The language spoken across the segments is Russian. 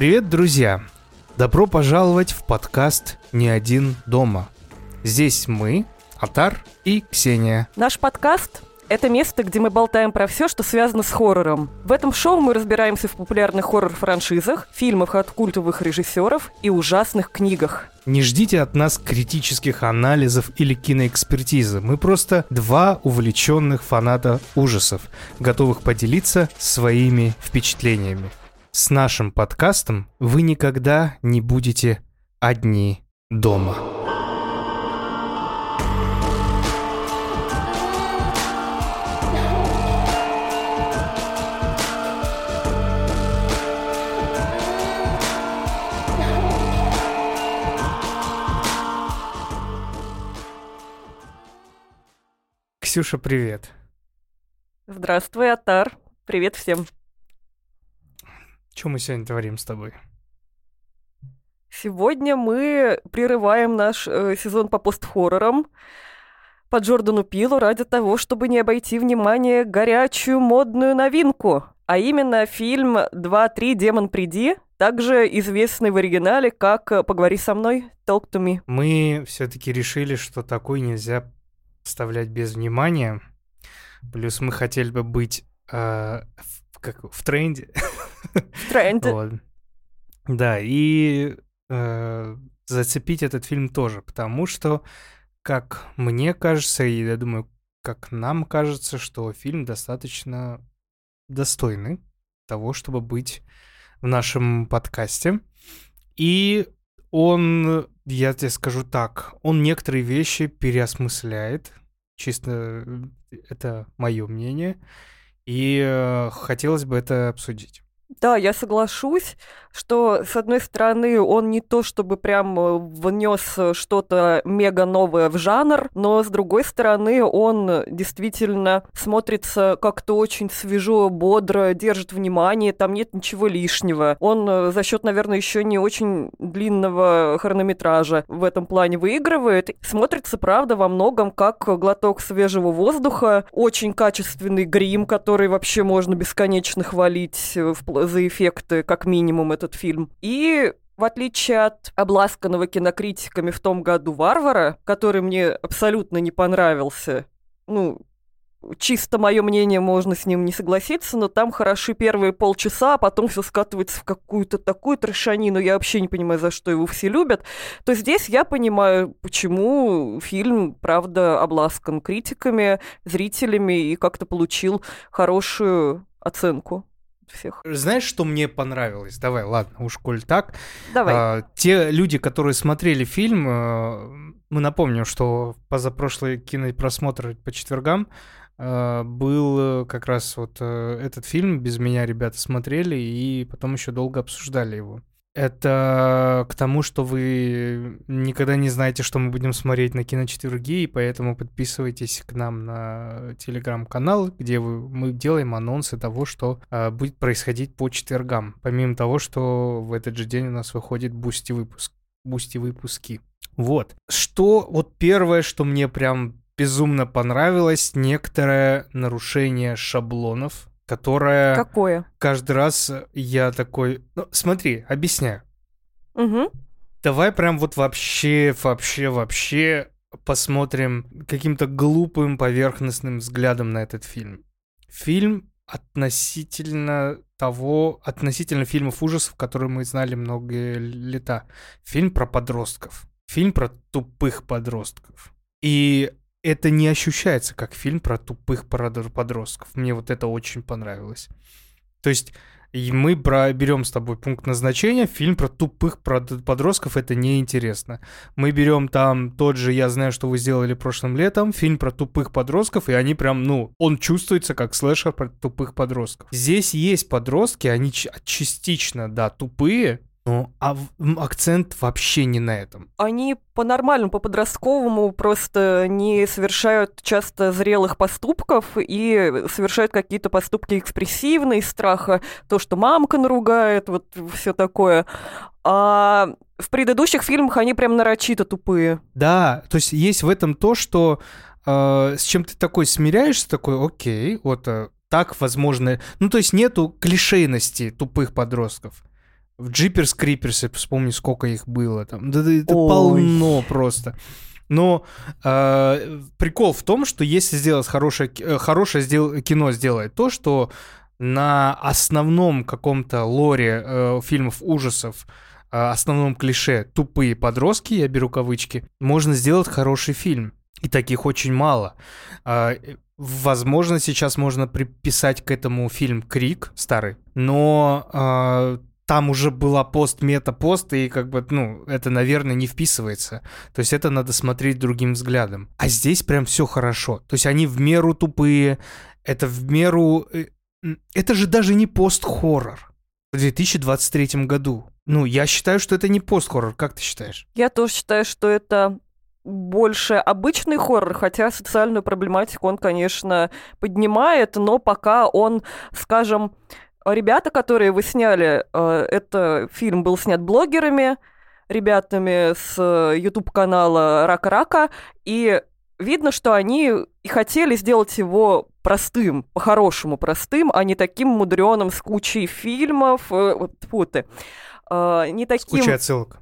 Привет, друзья! Добро пожаловать в подкаст «Не один дома». Здесь мы, Атар и Ксения. Наш подкаст — это место, где мы болтаем про все, что связано с хоррором. В этом шоу мы разбираемся в популярных хоррор-франшизах, фильмах от культовых режиссеров и ужасных книгах. Не ждите от нас критических анализов или киноэкспертизы. Мы просто два увлеченных фаната ужасов, готовых поделиться своими впечатлениями. С нашим подкастом вы никогда не будете одни дома. Ксюша, привет. Здравствуй, Атар. Привет всем. Что мы сегодня творим с тобой? Сегодня мы прерываем наш э, сезон по пост-хоррорам по Джордану Пилу ради того, чтобы не обойти внимание горячую модную новинку, а именно фильм «2-3. Демон, приди», также известный в оригинале как «Поговори со мной», «Talk to me». Мы все-таки решили, что такой нельзя оставлять без внимания. Плюс мы хотели бы быть э, как, в тренде. В тренде. Вот. Да, и э, зацепить этот фильм тоже, потому что, как мне кажется, и я думаю, как нам кажется, что фильм достаточно достойный того, чтобы быть в нашем подкасте. И он, я тебе скажу так, он некоторые вещи переосмысляет, чисто э, это мое мнение, и э, хотелось бы это обсудить. Да, я соглашусь, что, с одной стороны, он не то чтобы прям э, внес что-то мега новое в жанр, но, с другой стороны, он действительно смотрится как-то очень свежо, бодро, держит внимание, там нет ничего лишнего. Он э, за счет, наверное, еще не очень длинного хронометража в этом плане выигрывает. Смотрится, правда, во многом как глоток свежего воздуха, очень качественный грим, который вообще можно бесконечно хвалить за эффекты, как минимум, этот фильм. И в отличие от обласканного кинокритиками в том году «Варвара», который мне абсолютно не понравился, ну, чисто мое мнение, можно с ним не согласиться, но там хороши первые полчаса, а потом все скатывается в какую-то такую трешанину, я вообще не понимаю, за что его все любят, то здесь я понимаю, почему фильм, правда, обласкан критиками, зрителями и как-то получил хорошую оценку всех. Знаешь, что мне понравилось? Давай, ладно, уж коль так. Давай. А, те люди, которые смотрели фильм, а, мы напомним, что позапрошлый кинопросмотр по четвергам а, был как раз вот этот фильм «Без меня» ребята смотрели и потом еще долго обсуждали его. Это к тому, что вы никогда не знаете, что мы будем смотреть на киночетверги, и поэтому подписывайтесь к нам на телеграм-канал, где вы, мы делаем анонсы того, что э, будет происходить по четвергам. Помимо того, что в этот же день у нас выходит Boosty выпуск, Boosty выпуски. Вот. Что вот первое, что мне прям безумно понравилось, некоторое нарушение шаблонов которая... Какое? Каждый раз я такой... Ну, смотри, объясняю. Угу. Давай прям вот вообще, вообще, вообще посмотрим каким-то глупым, поверхностным взглядом на этот фильм. Фильм относительно того, относительно фильмов ужасов, которые мы знали многие лета. Фильм про подростков. Фильм про тупых подростков. И это не ощущается как фильм про тупых подростков. Мне вот это очень понравилось. То есть и мы берем с тобой пункт назначения, фильм про тупых подростков, это неинтересно. Мы берем там тот же «Я знаю, что вы сделали прошлым летом», фильм про тупых подростков, и они прям, ну, он чувствуется как слэшер про тупых подростков. Здесь есть подростки, они частично, да, тупые, ну, а акцент вообще не на этом. Они по-нормальному, по-подростковому просто не совершают часто зрелых поступков и совершают какие-то поступки экспрессивные, страха, то, что мамка наругает, вот все такое. А в предыдущих фильмах они прям нарочито тупые. Да, то есть есть в этом то, что э, с чем ты такой смиряешься, такой, окей, вот э, так возможно. Ну, то есть нету клишейности тупых подростков В Джиперс Криперс, вспомни, сколько их было там. Да, да это Ой. полно просто. Но э, прикол в том, что если сделать хорошее, э, хорошее сдел, кино сделает то, что на основном каком-то лоре э, фильмов ужасов, э, основном клише «тупые подростки», я беру кавычки, можно сделать хороший фильм. И таких очень мало. Э, возможно, сейчас можно приписать к этому фильм «Крик» старый, но э, там уже была пост-мета-пост, и как бы, ну, это, наверное, не вписывается. То есть это надо смотреть другим взглядом. А здесь прям все хорошо. То есть они в меру тупые, это в меру... Э, это же даже не пост-хоррор в 2023 году. Ну, я считаю, что это не пост-хоррор. Как ты считаешь? Я тоже считаю, что это больше обычный хоррор, хотя социальную проблематику он, конечно, поднимает, но пока он, скажем, ребята, которые вы сняли, э, это фильм был снят блогерами, ребятами с YouTube-канала Рака-Рака, и видно, что они и хотели сделать его простым, по-хорошему простым, а не таким мудреным с кучей фильмов, э, вот, ты, э, не таким... С кучей отсылок.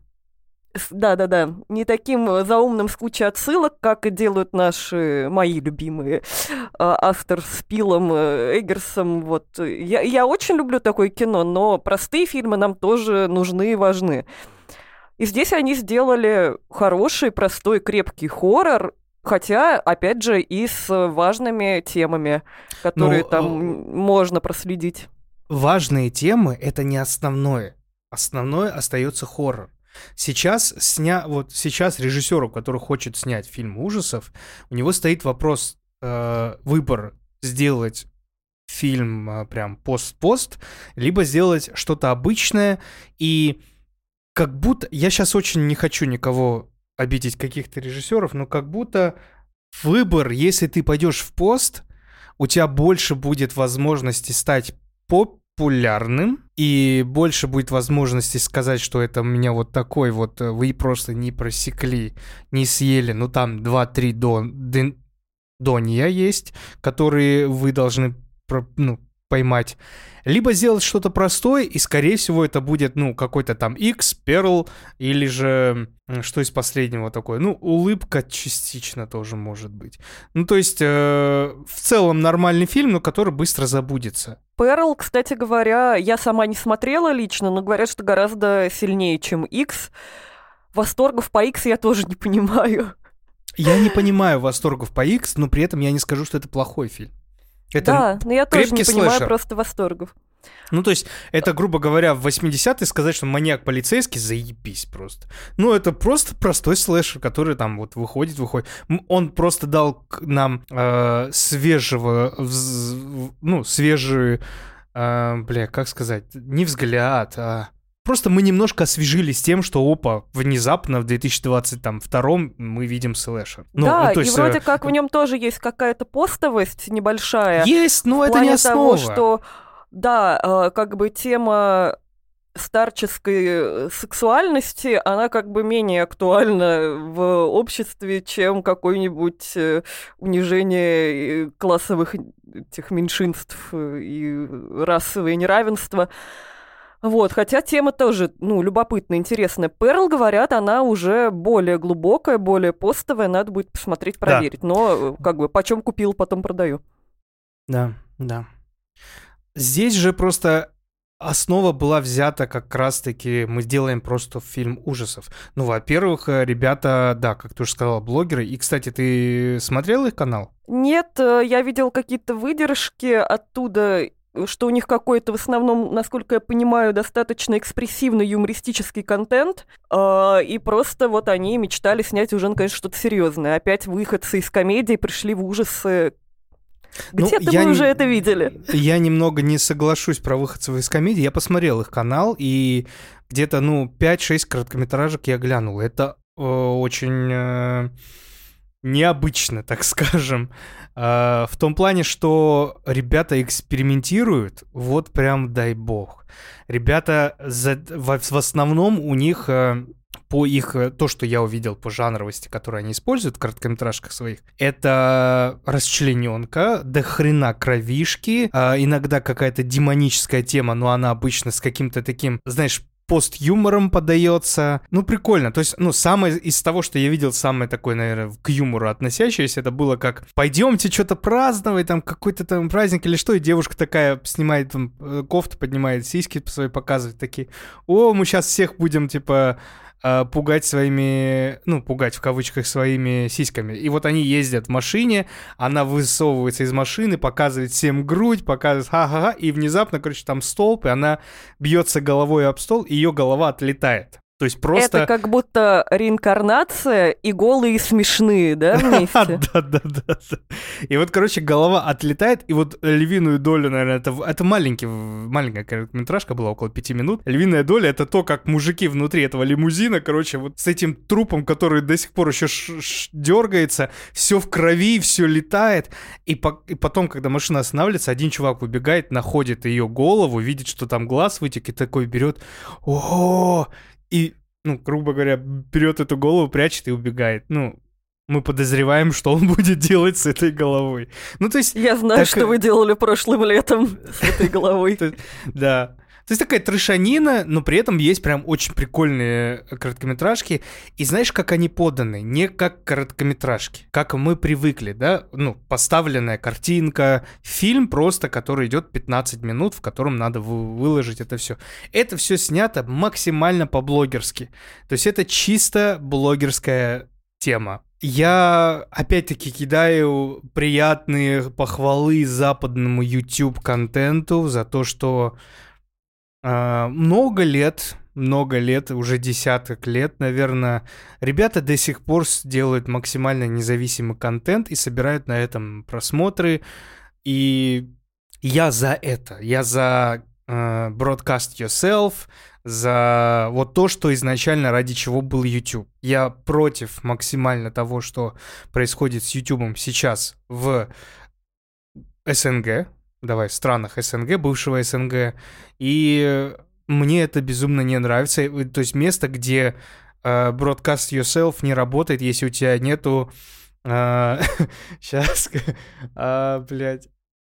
Да-да-да, не таким э, заумным с кучей отсылок, как и делают наши, мои любимые, Астер с Пилом, э, Эггерсом, вот. Я, я очень люблю такое кино, но простые фильмы нам тоже нужны и важны. И здесь они сделали хороший, простой, крепкий хоррор, хотя, опять же, и с важными темами, которые но, там можно проследить. Важные темы — это не основное. Основное остается хоррор. Сейчас сня... вот сейчас режиссеру, который хочет снять фильм ужасов, у него стоит вопрос, э, выбор сделать фильм э, прям пост-пост, либо сделать что-то обычное. И как будто я сейчас очень не хочу никого обидеть каких-то режиссеров, но как будто выбор, если ты пойдешь в пост, у тебя больше будет возможности стать поп популярным, и больше будет возможности сказать, что это у меня вот такой вот, э, вы просто не просекли, не съели, ну там 2-3 дон, дон, донья есть, которые вы должны ну, поймать либо сделать что-то простое, и, скорее всего, это будет, ну, какой-то там X, Perl, или же, что из последнего такое, ну, улыбка частично тоже может быть. Ну, то есть, э, в целом нормальный фильм, но который быстро забудется. Перл, кстати говоря, я сама не смотрела лично, но говорят, что гораздо сильнее, чем X. Восторгов по X я тоже не понимаю. Я не понимаю восторгов по X, но при этом я не скажу, что это плохой фильм. Это да, но я тоже не понимаю слэшер. просто восторгов. Ну, то есть, это, грубо говоря, в 80-е сказать, что маньяк полицейский, заебись просто. Ну, это просто простой слэшер, который там вот выходит, выходит. Он просто дал нам э, свежего, ну, свежий, э, бля, как сказать, не взгляд, а Просто мы немножко освежились тем, что, опа, внезапно в 2022 мы видим слэшер. Ну, да, то есть, и вроде э, как в нем тоже есть какая-то постовость небольшая. Есть, но это не основа. того, что, да, э, как бы тема старческой э, сексуальности, она как бы менее актуальна в обществе, чем какое-нибудь унижение классовых этих меньшинств и расовое неравенство. Вот, хотя тема тоже, ну, любопытная, интересная. Перл, говорят, она уже более глубокая, более постовая, надо будет посмотреть, проверить. Да. Но, как бы, почем купил, потом продаю. Да, да. Здесь же просто основа была взята как раз-таки, мы делаем просто фильм ужасов. Ну, во-первых, э, ребята, да, как ты уже сказала, блогеры. И, кстати, ты смотрел их канал? Нет, э, я видел какие-то выдержки оттуда что у них какой-то в основном, насколько я понимаю, достаточно экспрессивный юмористический контент, э, и просто вот они мечтали снять уже, наконец, что-то серьезное. Опять выходцы из комедии пришли в ужасы. Где-то ну, мы уже это видели. Я немного не соглашусь про выходцев из комедии. Я посмотрел их канал, и где-то, ну, 5-6 короткометражек я глянул. Это э, очень... Э, необычно, так скажем. А, в том плане, что ребята экспериментируют, вот прям дай бог. Ребята за, в, в основном у них э, по их, э, то, что я увидел по жанровости, которую они используют в короткометражках своих, это расчлененка, до хрена кровишки, а иногда какая-то демоническая тема, но она обычно с каким-то таким, знаешь, пост-юмором подается. Ну, прикольно. То есть, ну, самое из того, что я видел, самое такое, наверное, к юмору относящееся, это было как «пойдемте что-то праздновать, там, какой-то там праздник или что», и девушка такая снимает там э, кофту, поднимает сиськи свои, показывает такие «О, мы сейчас всех будем, типа, э, пугать своими, ну, пугать в кавычках своими сиськами. И вот они ездят в машине, она высовывается из машины, показывает всем грудь, показывает ха-ха-ха, и внезапно, короче, там столб, и она бьется головой об стол, и ее голова отлетает. То есть просто... Это как будто реинкарнация и голые и смешные, да, вместе? Да, да, да. И вот, короче, голова отлетает, и вот львиную долю, наверное, это, это маленький, маленькая короткометражка была, около пяти минут. Львиная доля — это то, как мужики внутри этого лимузина, короче, вот с этим трупом, который до сих пор еще дергается, все в крови, все летает. И, по и потом, когда машина останавливается, один чувак выбегает, находит ее голову, видит, что там глаз вытек, и такой берет, о, и, ну, грубо говоря, берет эту голову, прячет и убегает. Ну, мы подозреваем, что он будет делать с этой головой. Ну, то есть... Я знаю, так... что вы делали прошлым летом с этой головой. Да. То есть такая трешанина, но при этом есть прям очень прикольные короткометражки. И знаешь, как они поданы? Не как короткометражки, как мы привыкли, да? Ну, поставленная картинка, фильм просто, который идет 15 минут, в котором надо выложить это все. Это все снято максимально по-блогерски. То есть это чисто блогерская тема. Я опять-таки кидаю приятные похвалы западному YouTube контенту за то, что много лет, много лет, уже десяток лет, наверное, ребята до сих пор делают максимально независимый контент и собирают на этом просмотры. И я за это, я за uh, Broadcast Yourself, за вот то, что изначально ради чего был YouTube. Я против максимально того, что происходит с YouTube сейчас в СНГ, давай, странах СНГ, бывшего СНГ, и мне это безумно не нравится. То есть место, где uh, Broadcast Yourself не работает, если у тебя нету... Uh, сейчас, uh, блядь.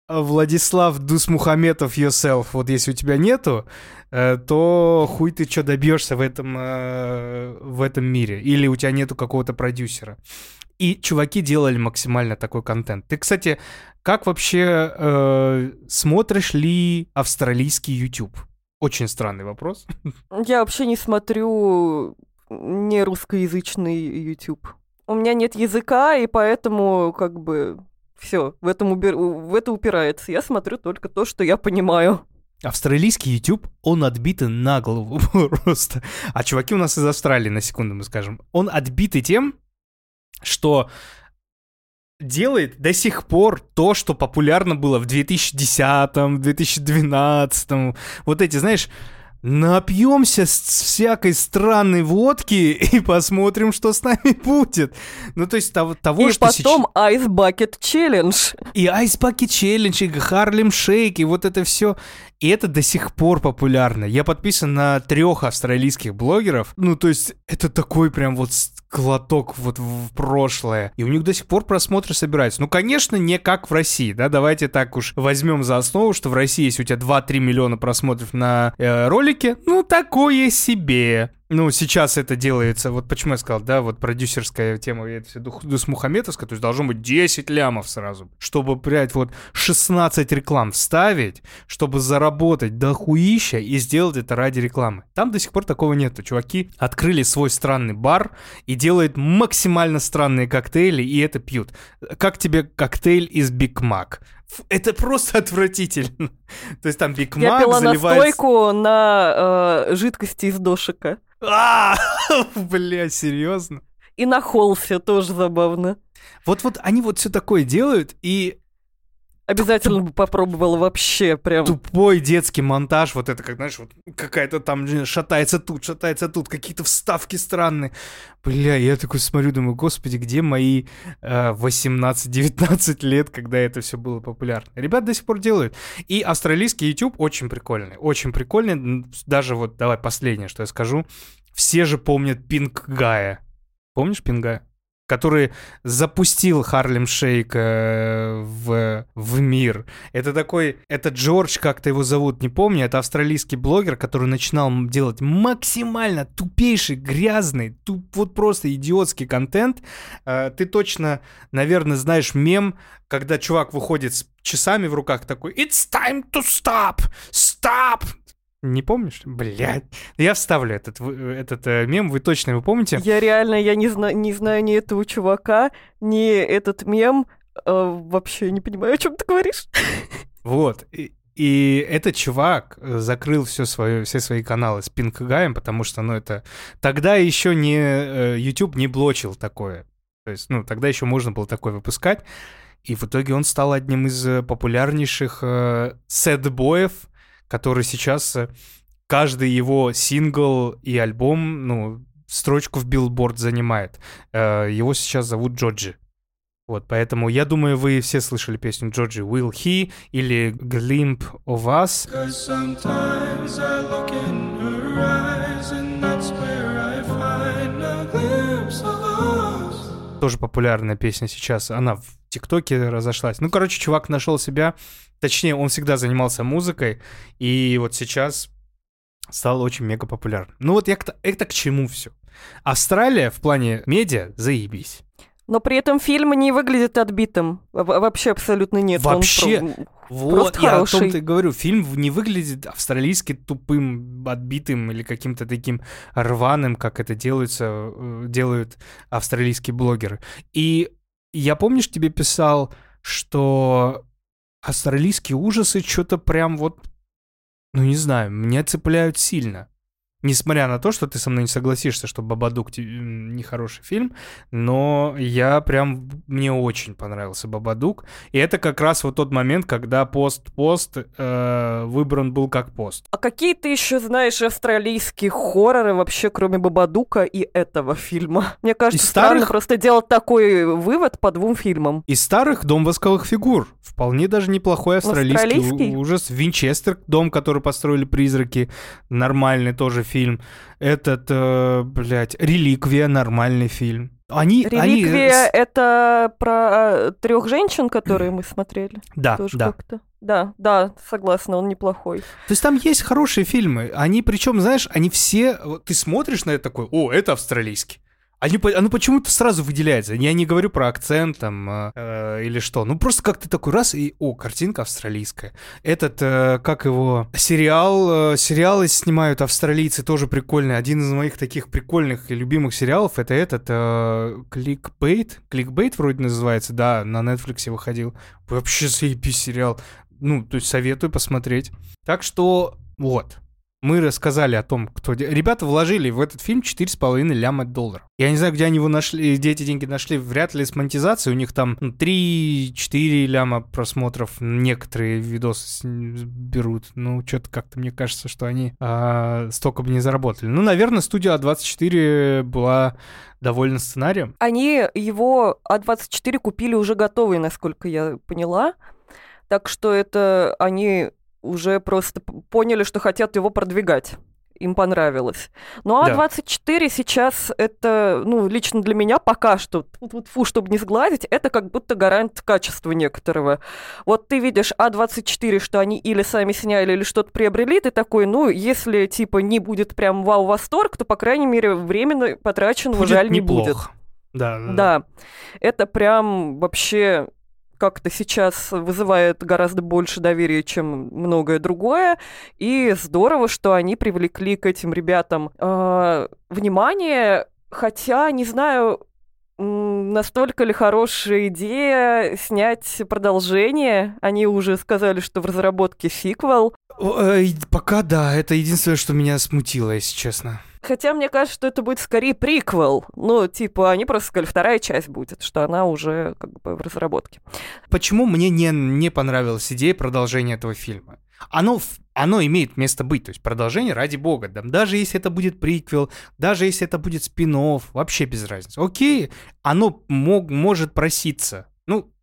Владислав Дусмухаметов Yourself, вот если у тебя нету, э, то хуй ты что добьешься в этом, э, в этом мире. Или у тебя нету какого-то продюсера. И чуваки делали максимально такой контент. Ты, кстати, как вообще э, смотришь ли австралийский YouTube? Очень странный вопрос. Я вообще не смотрю не русскоязычный YouTube. У меня нет языка, и поэтому как бы все в этом убер... в это упирается. Я смотрю только то, что я понимаю. Австралийский YouTube, он отбитый на голову просто. А чуваки у нас из Австралии, на секунду мы скажем. Он отбитый тем, что делает до сих пор то, что популярно было в 2010, 2012. Вот эти, знаешь, напьемся с всякой странной водки и посмотрим, что с нами будет. Ну, то есть того, того и что потом сейчас... Ice Bucket Challenge. И Ice Bucket Challenge, и Harlem Shake, и вот это все. И это до сих пор популярно. Я подписан на трех австралийских блогеров. Ну, то есть это такой прям вот глоток вот в прошлое. И у них до сих пор просмотры собираются. Ну, конечно, не как в России, да, давайте так уж возьмем за основу, что в России, если у тебя 2-3 миллиона просмотров на э, ролике, ну, такое себе. Ну, сейчас это делается, вот почему я сказал, да, вот продюсерская тема, это все Дус Мухаметовская, то есть должно быть 10 лямов сразу, чтобы, блядь, вот 16 реклам вставить, чтобы заработать дохуища и сделать это ради рекламы. Там до сих пор такого нету. Чуваки открыли свой странный бар и делают максимально странные коктейли, и это пьют. Как тебе коктейль из Биг Мак? Это просто отвратительно. То есть там Биг Мак Я пила заливается... настойку на э, жидкости из дошика. А, бля, серьезно? И на Halls е тоже забавно. Вот-вот они вот все такое делают, и Обязательно бы попробовал вообще прям. Тупой детский монтаж, вот это, как, знаешь, вот какая-то там шатается тут, шатается тут, какие-то вставки странные. Бля, я такой смотрю, думаю, господи, где мои э, 18-19 лет, когда это все было популярно? Ребят до сих пор делают. И австралийский YouTube очень прикольный, очень прикольный. Даже вот, давай последнее, что я скажу. Все же помнят Пинк Гая. Помнишь Пинк Гая? Который запустил Харлем Шейк э, в, в мир. Это такой, это Джордж, как-то его зовут, не помню, это австралийский блогер, который начинал делать максимально тупейший, грязный, туп, вот просто идиотский контент. Э, ты точно, наверное, знаешь мем, когда чувак выходит с часами в руках такой «It's time to stop! Stop!» Не помнишь? Блядь. Я вставлю этот, этот э, мем, вы точно его помните? Я реально, я не, зна- не знаю ни этого чувака, ни этот мем. Э, вообще не понимаю, о чем ты говоришь. Вот. И, и этот чувак э, закрыл все, свое, все свои каналы с Пинкгаем, потому что, ну, это... Тогда еще не... Э, YouTube не блочил такое. То есть, ну, тогда еще можно было такое выпускать. И в итоге он стал одним из э, популярнейших э, сэдбоев, который сейчас э, каждый его сингл и альбом, ну, строчку в билборд занимает. Э, его сейчас зовут Джоджи. Вот, поэтому я думаю, вы все слышали песню Джоджи «Will He» или «Glimp of Us». Тоже популярная песня сейчас. Она в ТикТоке разошлась. Ну, короче, чувак нашел себя Точнее, он всегда занимался музыкой, и вот сейчас стал очень мега популярным. Ну вот я к, это к чему все? Австралия в плане медиа заебись. Но при этом фильм не выглядит отбитым. Вообще абсолютно нет. Вообще. Он вот, я хороший. о том-то и говорю. Фильм не выглядит австралийски тупым, отбитым или каким-то таким рваным, как это делаются, э, делают австралийские блогеры. И я, помнишь, тебе писал, что австралийские ужасы что-то прям вот, ну не знаю, меня цепляют сильно. Несмотря на то, что ты со мной не согласишься, что «Бабадук» нехороший фильм, но я прям... Мне очень понравился «Бабадук». И это как раз вот тот момент, когда пост-пост э, выбран был как пост. А какие ты еще знаешь австралийские хорроры вообще, кроме «Бабадука» и этого фильма? Мне кажется, Из странно старых... просто делать такой вывод по двум фильмам. Из старых «Дом восковых фигур». Вполне даже неплохой австралийский, австралийский? ужас. «Винчестер», дом, который построили призраки, нормальный тоже фильм. Этот, э, блядь, «Реликвия» — нормальный фильм. Они, Реликвия они... это про э, трех женщин, которые мы смотрели. Да, Тоже да. Как-то. Да, да, согласна, он неплохой. То есть там есть хорошие фильмы. Они, причем, знаешь, они все. Ты смотришь на это такой, о, это австралийский. Они, оно почему-то сразу выделяется. Я не говорю про акцент там э, э, или что. Ну просто как ты такой раз и о, картинка австралийская. Этот, э, как его, сериал, э, сериалы снимают австралийцы тоже прикольный. Один из моих таких прикольных и любимых сериалов это этот э, Кликбейт. Кликбейт вроде называется, да, на Netflix выходил. Вообще заебись сериал. Ну, то есть советую посмотреть. Так что вот мы рассказали о том, кто... Ребята вложили в этот фильм 4,5 ляма долларов. Я не знаю, где они его нашли, где эти деньги нашли, вряд ли с монетизацией. У них там 3-4 ну, ляма просмотров некоторые видосы берут. Ну, что-то как-то мне кажется, что они а, столько бы не заработали. Ну, наверное, студия А24 была довольна сценарием. Они его А24 купили уже готовый, насколько я поняла. Так что это они уже просто поняли, что хотят его продвигать им понравилось. Ну а 24 да. сейчас это, ну, лично для меня пока что, фу, чтобы не сглазить, это как будто гарант качества некоторого. Вот ты видишь А24, что они или сами сняли, или что-то приобрели, ты такой, ну, если, типа, не будет прям вау-восторг, то, по крайней мере, временно потраченного будет жаль неплохо. не будет. Да, да, да. Это прям вообще как-то сейчас вызывает гораздо больше доверия, чем многое другое. И здорово, что они привлекли к этим ребятам э, внимание. Хотя, не знаю, настолько ли хорошая идея снять продолжение? Они уже сказали, что в разработке сиквел. Э, пока да, это единственное, что меня смутило, если честно. Хотя мне кажется, что это будет скорее приквел. Ну, типа, они просто сказали, вторая часть будет, что она уже как бы в разработке. Почему мне не, не понравилась идея продолжения этого фильма? Оно, оно имеет место быть, то есть продолжение ради бога. Да, даже если это будет приквел, даже если это будет спин вообще без разницы. Окей, оно мог, может проситься. Ну,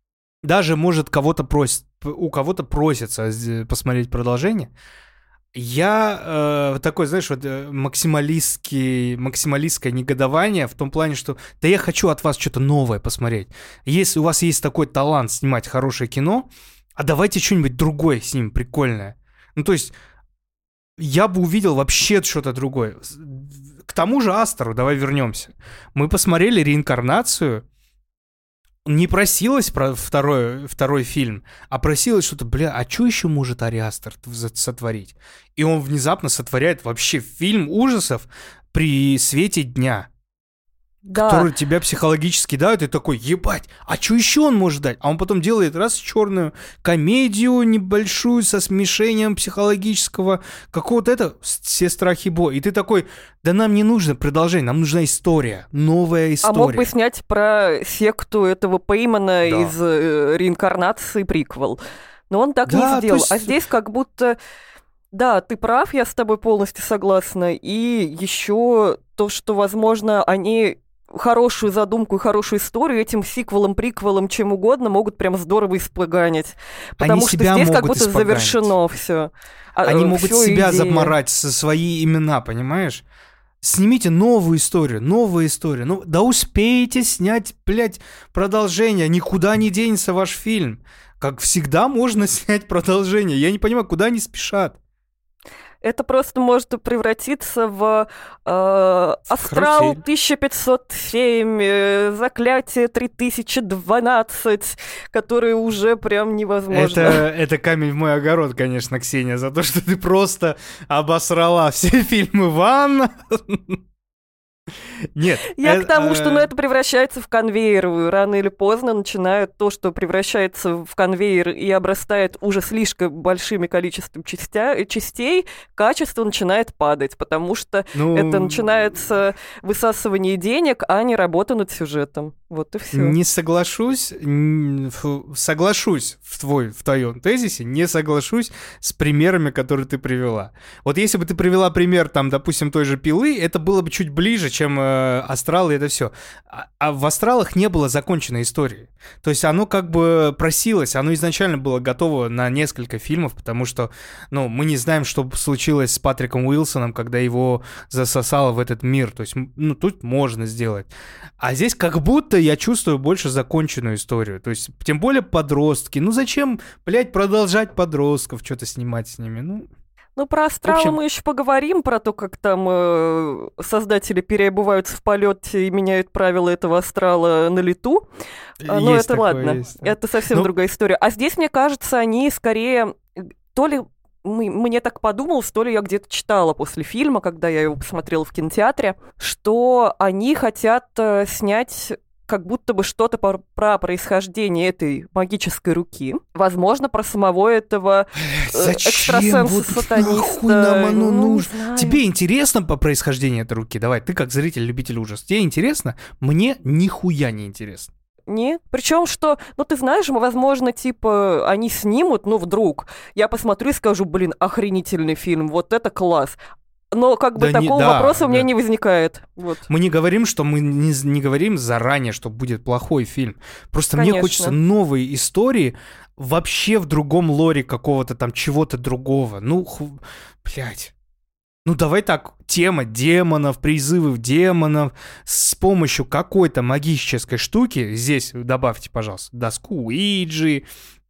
даже может кого-то просить, у кого-то просится посмотреть продолжение. Я э, такой, знаешь, вот э, максималистский, максималистское негодование в том плане, что да я хочу от вас что-то новое посмотреть. Если у вас есть такой талант снимать хорошее кино, а давайте что-нибудь другое с ним прикольное. Ну, то есть, я бы увидел вообще что-то другое. К тому же Астеру, давай вернемся. Мы посмотрели реинкарнацию, не просилась про второй, второй фильм, а просилась что-то, бля, а что еще может Ариастер сотворить? И он внезапно сотворяет вообще фильм ужасов при свете дня Да. который тебя психологически давит, и такой, ебать, а что еще он может дать? А он потом делает раз черную комедию небольшую со смешением психологического какого-то это, все страхи бо. И ты такой, да нам не нужно продолжение, нам нужна история, новая А история. мог бы снять про секту этого Пеймана Да. из э, реинкарнации приквел. Но он так Да, не сделал. есть- А здесь как будто... Да, ты прав, я с тобой полностью согласна. И еще то, что, возможно, они хорошую задумку и хорошую историю этим сиквелом, приквелом, чем угодно могут прям здорово испоганить. Потому что себя здесь как будто испоганить. завершено все. Они могут себя заморать со свои имена, понимаешь? Снимите новую историю, новую историю. Ну, да успеете снять, блядь, продолжение. Никуда не денется ваш фильм. Как всегда можно снять продолжение. Я не понимаю, куда они спешат. Это просто может превратиться в э, Астрал карусель. 1507, э, Заклятие 3012, которые уже прям невозможно. Это, это камень в мой огород, конечно, Ксения, за то, что ты просто обосрала все фильмы Ван. Нет. Я э, к тому, что ну, э, это превращается в конвейер. Рано или поздно начинают то, что превращается в конвейер и обрастает уже слишком большими количеством частя- частей, качество начинает падать, потому что ну, это начинается высасывание денег, а не работа над сюжетом. Вот и все. Не соглашусь, соглашусь в, твой, в твоем тезисе, не соглашусь с примерами, которые ты привела. Вот если бы ты привела пример, там, допустим, той же пилы, это было бы чуть ближе, чем э, астрал и это все. А, а в астралах не было законченной истории. То есть оно как бы просилось, оно изначально было готово на несколько фильмов, потому что, ну, мы не знаем, что случилось с Патриком Уилсоном, когда его засосало в этот мир. То есть, ну, тут можно сделать. А здесь как будто я чувствую больше законченную историю. То есть, тем более подростки. Ну зачем, блядь, продолжать подростков, что-то снимать с ними? Ну, Ну, про астрал общем- мы еще поговорим, про то, как там э, создатели переобуваются в полете и меняют правила этого астрала на лету. А, ну, есть это такое, ладно. есть, да. Это совсем Ну- другая история. А здесь, мне кажется, они скорее то ли мы- мне так подумалось, то ли я где-то читала после фильма, когда я его посмотрела в кинотеатре, что они хотят э, снять как будто бы что-то про, про происхождение этой магической руки. Возможно, про самого этого э, экстрасенса-сатаниста. нахуй нам оно Ну, нужно? Тебе интересно по происхождению этой руки? Давай, ты как зритель, любитель ужаса. Тебе интересно? Мне нихуя не интересно. Нет. Причем, что, ну ты знаешь, возможно, типа, они снимут, ну вдруг, я посмотрю и скажу, блин, охренительный фильм, вот это класс. Но как бы Да не- такого да, вопроса у меня да. не возникает. Вот. Мы не говорим, что мы не, не говорим заранее, что будет плохой фильм. Просто мне Конечно. хочется новой истории вообще в другом лоре какого-то там чего-то другого. Ну, ху... блядь. Ну, давай так, тема демонов, призывов демонов с помощью какой-то магической штуки, здесь добавьте, пожалуйста, доску Уиджи,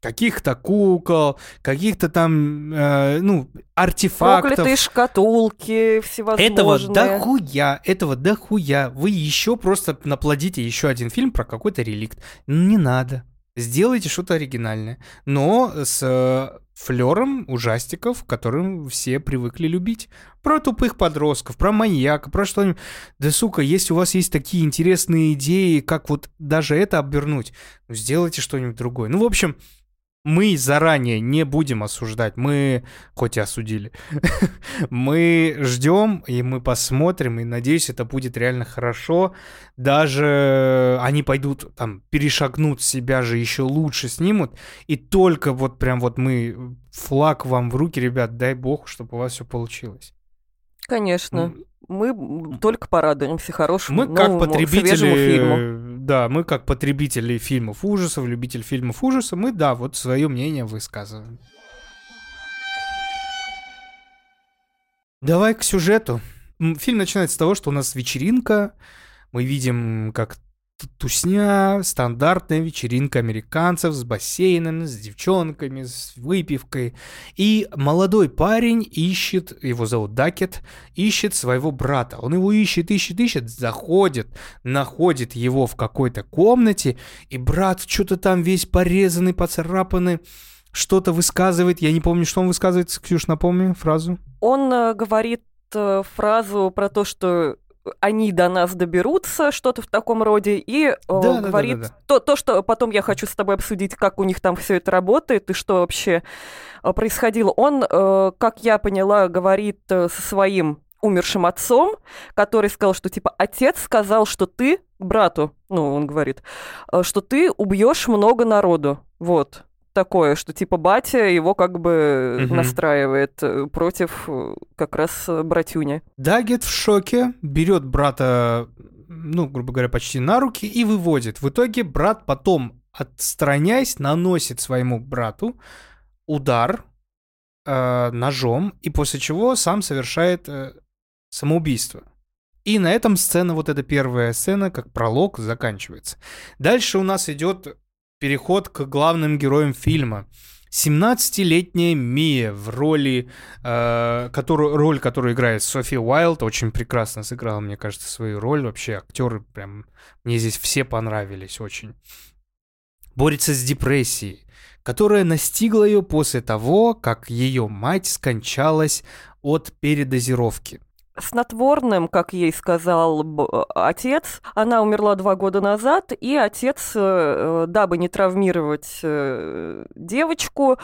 каких-то кукол, каких-то там, э, ну, артефактов. Проклятые шкатулки всевозможные. Этого дохуя, этого дохуя. Вы еще просто наплодите еще один фильм про какой-то реликт. Не надо. Сделайте что-то оригинальное. Но с э, флером ужастиков, которым все привыкли любить. Про тупых подростков, про маньяка, про что-нибудь. Да, сука, если у вас есть такие интересные идеи, как вот даже это обернуть, ну, сделайте что-нибудь другое. Ну, в общем, мы заранее не будем осуждать. Мы, хоть и осудили, мы ждем, и мы посмотрим, и надеюсь, это будет реально хорошо. Даже они пойдут, там, перешагнут себя же еще лучше снимут, и только вот прям вот мы флаг вам в руки, ребят, дай бог, чтобы у вас все получилось. Конечно. Мы только порадуемся хорошему, Мы как новому, потребители, свежему фильму. да, мы как потребители фильмов ужасов, любитель фильмов ужасов, мы, да, вот свое мнение высказываем. Давай к сюжету. Фильм начинается с того, что у нас вечеринка. Мы видим, как тусня, стандартная вечеринка американцев с бассейном, с девчонками, с выпивкой. И молодой парень ищет, его зовут Дакет, ищет своего брата. Он его ищет, ищет, ищет, заходит, находит его в какой-то комнате, и брат что-то там весь порезанный, поцарапанный, что-то высказывает. Я не помню, что он высказывает. Ксюш, напомни фразу. Он э, говорит э, фразу про то, что они до нас доберутся, что-то в таком роде, и э, да, говорит да, да, да, То, то, что потом я хочу с тобой обсудить, как у них там все это работает и что вообще э, происходило. Он, э, как я поняла, говорит со своим умершим отцом, который сказал, что типа отец сказал, что ты брату, ну он говорит, что ты убьешь много народу, вот такое, что типа батя его как бы угу. настраивает э, против э, как раз э, братюни. Дагет в шоке, берет брата, ну, грубо говоря, почти на руки и выводит. В итоге брат потом, отстраняясь, наносит своему брату удар э, ножом, и после чего сам совершает э, самоубийство. И на этом сцена, вот эта первая сцена, как пролог, заканчивается. Дальше у нас идет переход к главным героям фильма. 17-летняя Мия в роли, э, которую, роль, которую играет Софи Уайлд, очень прекрасно сыграла, мне кажется, свою роль. Вообще актеры прям, мне здесь все понравились очень. Борется с депрессией, которая настигла ее после того, как ее мать скончалась от передозировки снотворным, как ей сказал отец. Она умерла два года назад, и отец, э, дабы не травмировать э, девочку,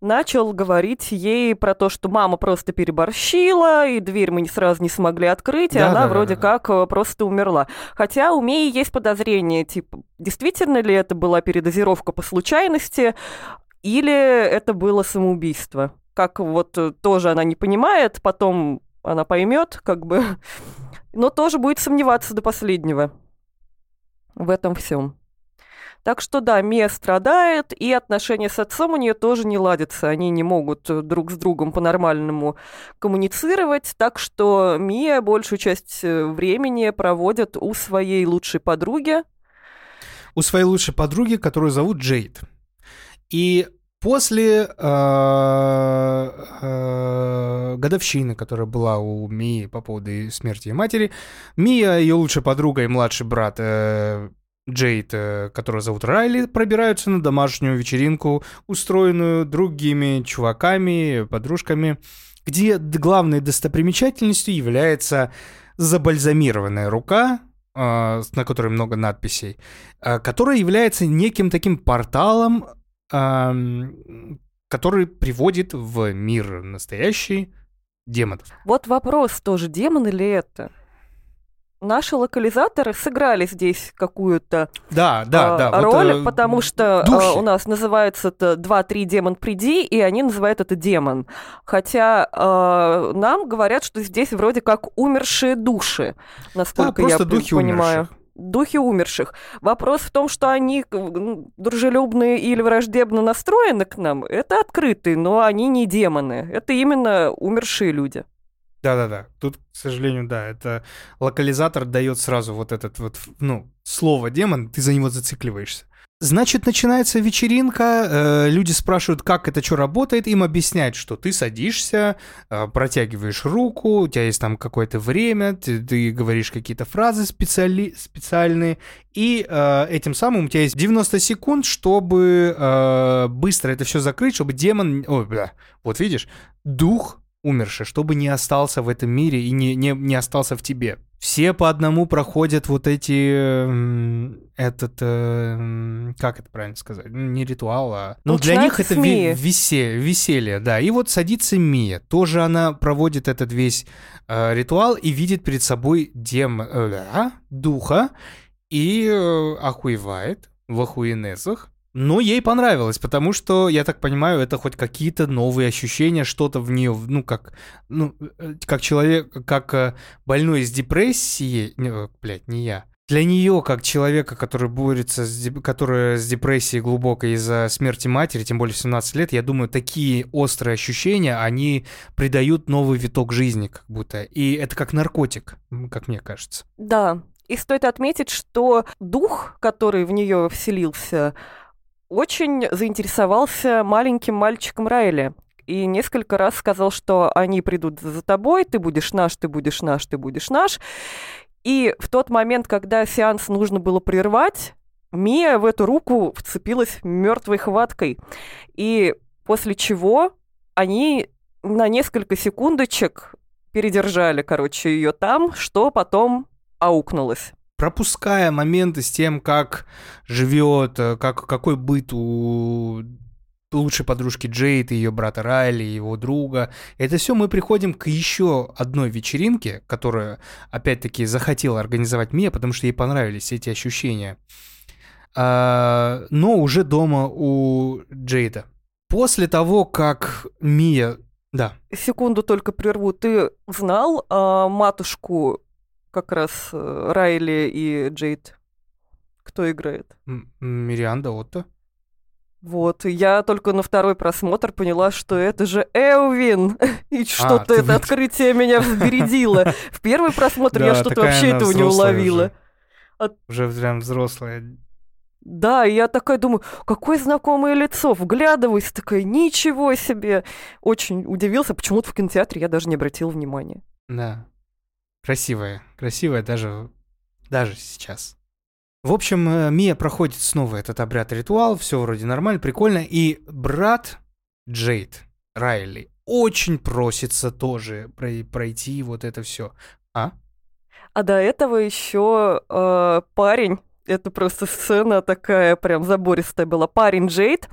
начал говорить ей про то, что мама просто переборщила, и дверь мы не сразу не смогли открыть, и да, она да, вроде да, как э, просто умерла. Хотя у Мии есть подозрение, типа, действительно ли это была передозировка по случайности, или это было самоубийство. Как вот тоже она не понимает, потом она поймет, как бы, но тоже будет сомневаться до последнего в этом всем. Так что да, Мия страдает, и отношения с отцом у нее тоже не ладятся. Они не могут друг с другом по-нормальному коммуницировать. Так что Мия большую часть э, времени проводит у своей лучшей подруги. У своей лучшей подруги, которую зовут Джейд. И После э, э, годовщины, которая была у Мии по поводу смерти ее матери, Мия, ее лучшая подруга и младший брат э, Джейд, которого зовут Райли, пробираются на домашнюю вечеринку, устроенную другими чуваками, подружками, где главной достопримечательностью является забальзамированная рука, на которой много надписей, которая является неким таким порталом который приводит в мир настоящий демонов. Вот вопрос тоже, демон или это? Наши локализаторы сыграли здесь какую-то да, да, э, да, роль, вот, потому что э, у нас называется это 2-3 демон приди, и они называют это демон. Хотя э, нам говорят, что здесь вроде как умершие души, насколько да, я духи понимаю. Умерших духи умерших. Вопрос в том, что они дружелюбные или враждебно настроены к нам, это открытые, но они не демоны. Это именно умершие люди. Да-да-да. Тут, к сожалению, да, это локализатор дает сразу вот этот вот, ну, слово демон, ты за него зацикливаешься. Значит, начинается вечеринка, э, люди спрашивают, как это что работает, им объясняют, что ты садишься, э, протягиваешь руку, у тебя есть там какое-то время, ты, ты говоришь какие-то фразы специали, специальные, и э, этим самым у тебя есть 90 секунд, чтобы э, быстро это все закрыть, чтобы демон, ой, бля, вот видишь, дух умерший, чтобы не остался в этом мире и не, не, не остался в тебе. Все по одному проходят вот эти... Этот... Э, как это правильно сказать? Ну, не ритуал, а... Ну, для них это ви- веселье, веселье, да. И вот садится Мия. Тоже она проводит этот весь э, ритуал и видит перед собой дем... Э, духа и э, охуевает в охуенесах но ей понравилось, потому что, я так понимаю, это хоть какие-то новые ощущения, что-то в нее, ну, как, ну, э, как человек, как э, больной из депрессии, не, блядь, не я, для нее, как человека, который борется, с, которая с депрессией глубокой из-за смерти матери, тем более в 17 лет, я думаю, такие острые ощущения, они придают новый виток жизни как будто. И это как наркотик, как мне кажется. Да, и стоит отметить, что дух, который в нее вселился, очень заинтересовался маленьким мальчиком Райли. И несколько раз сказал, что они придут за тобой, ты будешь наш, ты будешь наш, ты будешь наш. И в тот момент, когда сеанс нужно было прервать, Мия в эту руку вцепилась мертвой хваткой. И после чего они на несколько секундочек передержали, короче, ее там, что потом аукнулось. Пропуская моменты с тем, как живет, э, как, какой быт у лучшей подружки Джейд и ее брата Райли, его друга. Это все мы приходим к еще одной вечеринке, которую, опять-таки, захотела организовать Мия, потому что ей понравились эти ощущения. А, но уже дома у Джейда. После того, как Мия... Да, Секунду только прерву. Ты знал а, матушку как раз э, Райли и Джейд? Кто играет? М- Мирианда Отто. Вот, и я только на второй просмотр поняла, что это же Элвин. И что-то ты это вы- открытие меня взбередило. В первый просмотр я что-то вообще этого не уловила. Уже прям взрослая. Да, и я такая думаю, какое знакомое лицо, вглядываюсь, такая, ничего себе. Очень удивился, почему-то в кинотеатре я даже не обратил внимания. Да. Красивая. Красивая даже, даже сейчас. В общем, э, Мия проходит снова этот обряд-ритуал, все вроде нормально, прикольно. И брат Джейд, Райли, очень просится тоже прой- пройти вот это все. А? А до этого еще э, парень, это просто сцена такая прям забористая была, парень Джейд,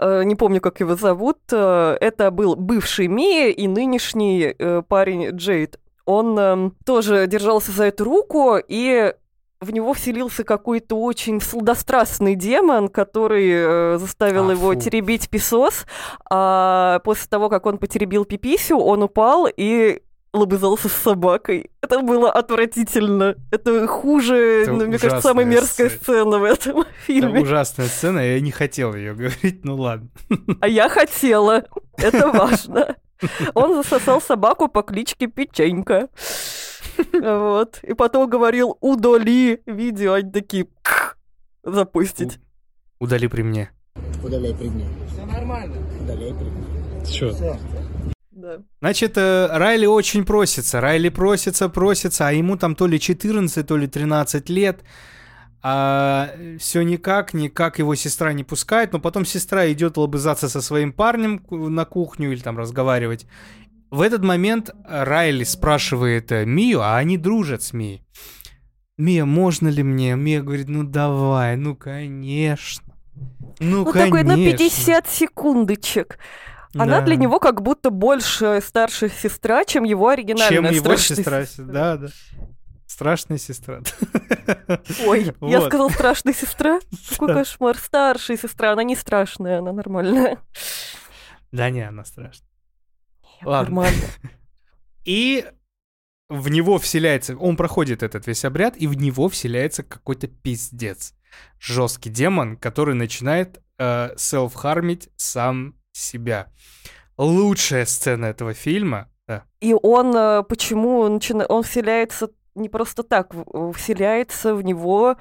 э, не помню, как его зовут, э, это был бывший Мия и нынешний э, парень Джейд. Он э, тоже держался за эту руку, и в него вселился какой-то очень сладострастный демон, который э, заставил А, его фу. теребить песос. А после того, как он потеребил пиписю, он упал и лобызался с собакой. Это было отвратительно. Это хуже, Это ну, мне кажется, самая мерзкая сцена. сцена в этом Это фильме. ужасная сцена, я не хотел ее говорить, ну ладно. А я хотела. Это важно. Он засосал собаку по кличке Печенька. Вот. И потом говорил «удали видео», они такие «Кх», запустить. Удали при мне. Удаляй предмет. Все нормально. Удаляй предмет. Что? Все. Да. Значит, э, Райли очень просится. Райли просится, просится, а ему там то ли 14, то ли 13 лет. А все никак, никак его сестра не пускает. Но потом сестра идет лобызаться со своим парнем на кухню или там разговаривать. В этот момент Райли спрашивает э, Мию, а они дружат с Мией. Мия, можно ли мне? Мия говорит, ну давай, ну конечно. Ну, Ну, конечно. такой на 50 секундочек. Она Да. для него как будто больше старшая сестра, чем его оригинальная Чем его сестра. Да, да. Страшная сестра. Ой, я Вот. сказала страшная сестра? Какой кошмар. Старшая сестра, она не страшная, она нормальная. Да не, она страшная. Ладно. Нормально. И в него вселяется, он проходит этот весь обряд, и в него вселяется какой-то пиздец. Жесткий демон, который начинает э, селф-хармить сам себя. Лучшая сцена этого фильма. Да. И он э, почему начина- он вселяется не просто так, в- вселяется в него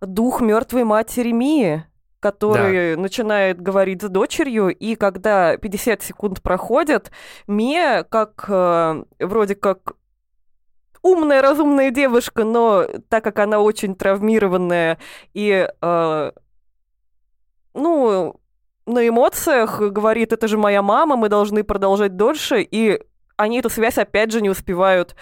дух мертвой матери Мии, который начинает говорить с дочерью, и когда 50 секунд проходят, Мия, как э, вроде как умная, разумная девушка, но так как она очень травмированная и э, ну, на эмоциях говорит, это же моя мама, мы должны продолжать дольше, и они эту связь опять же не успевают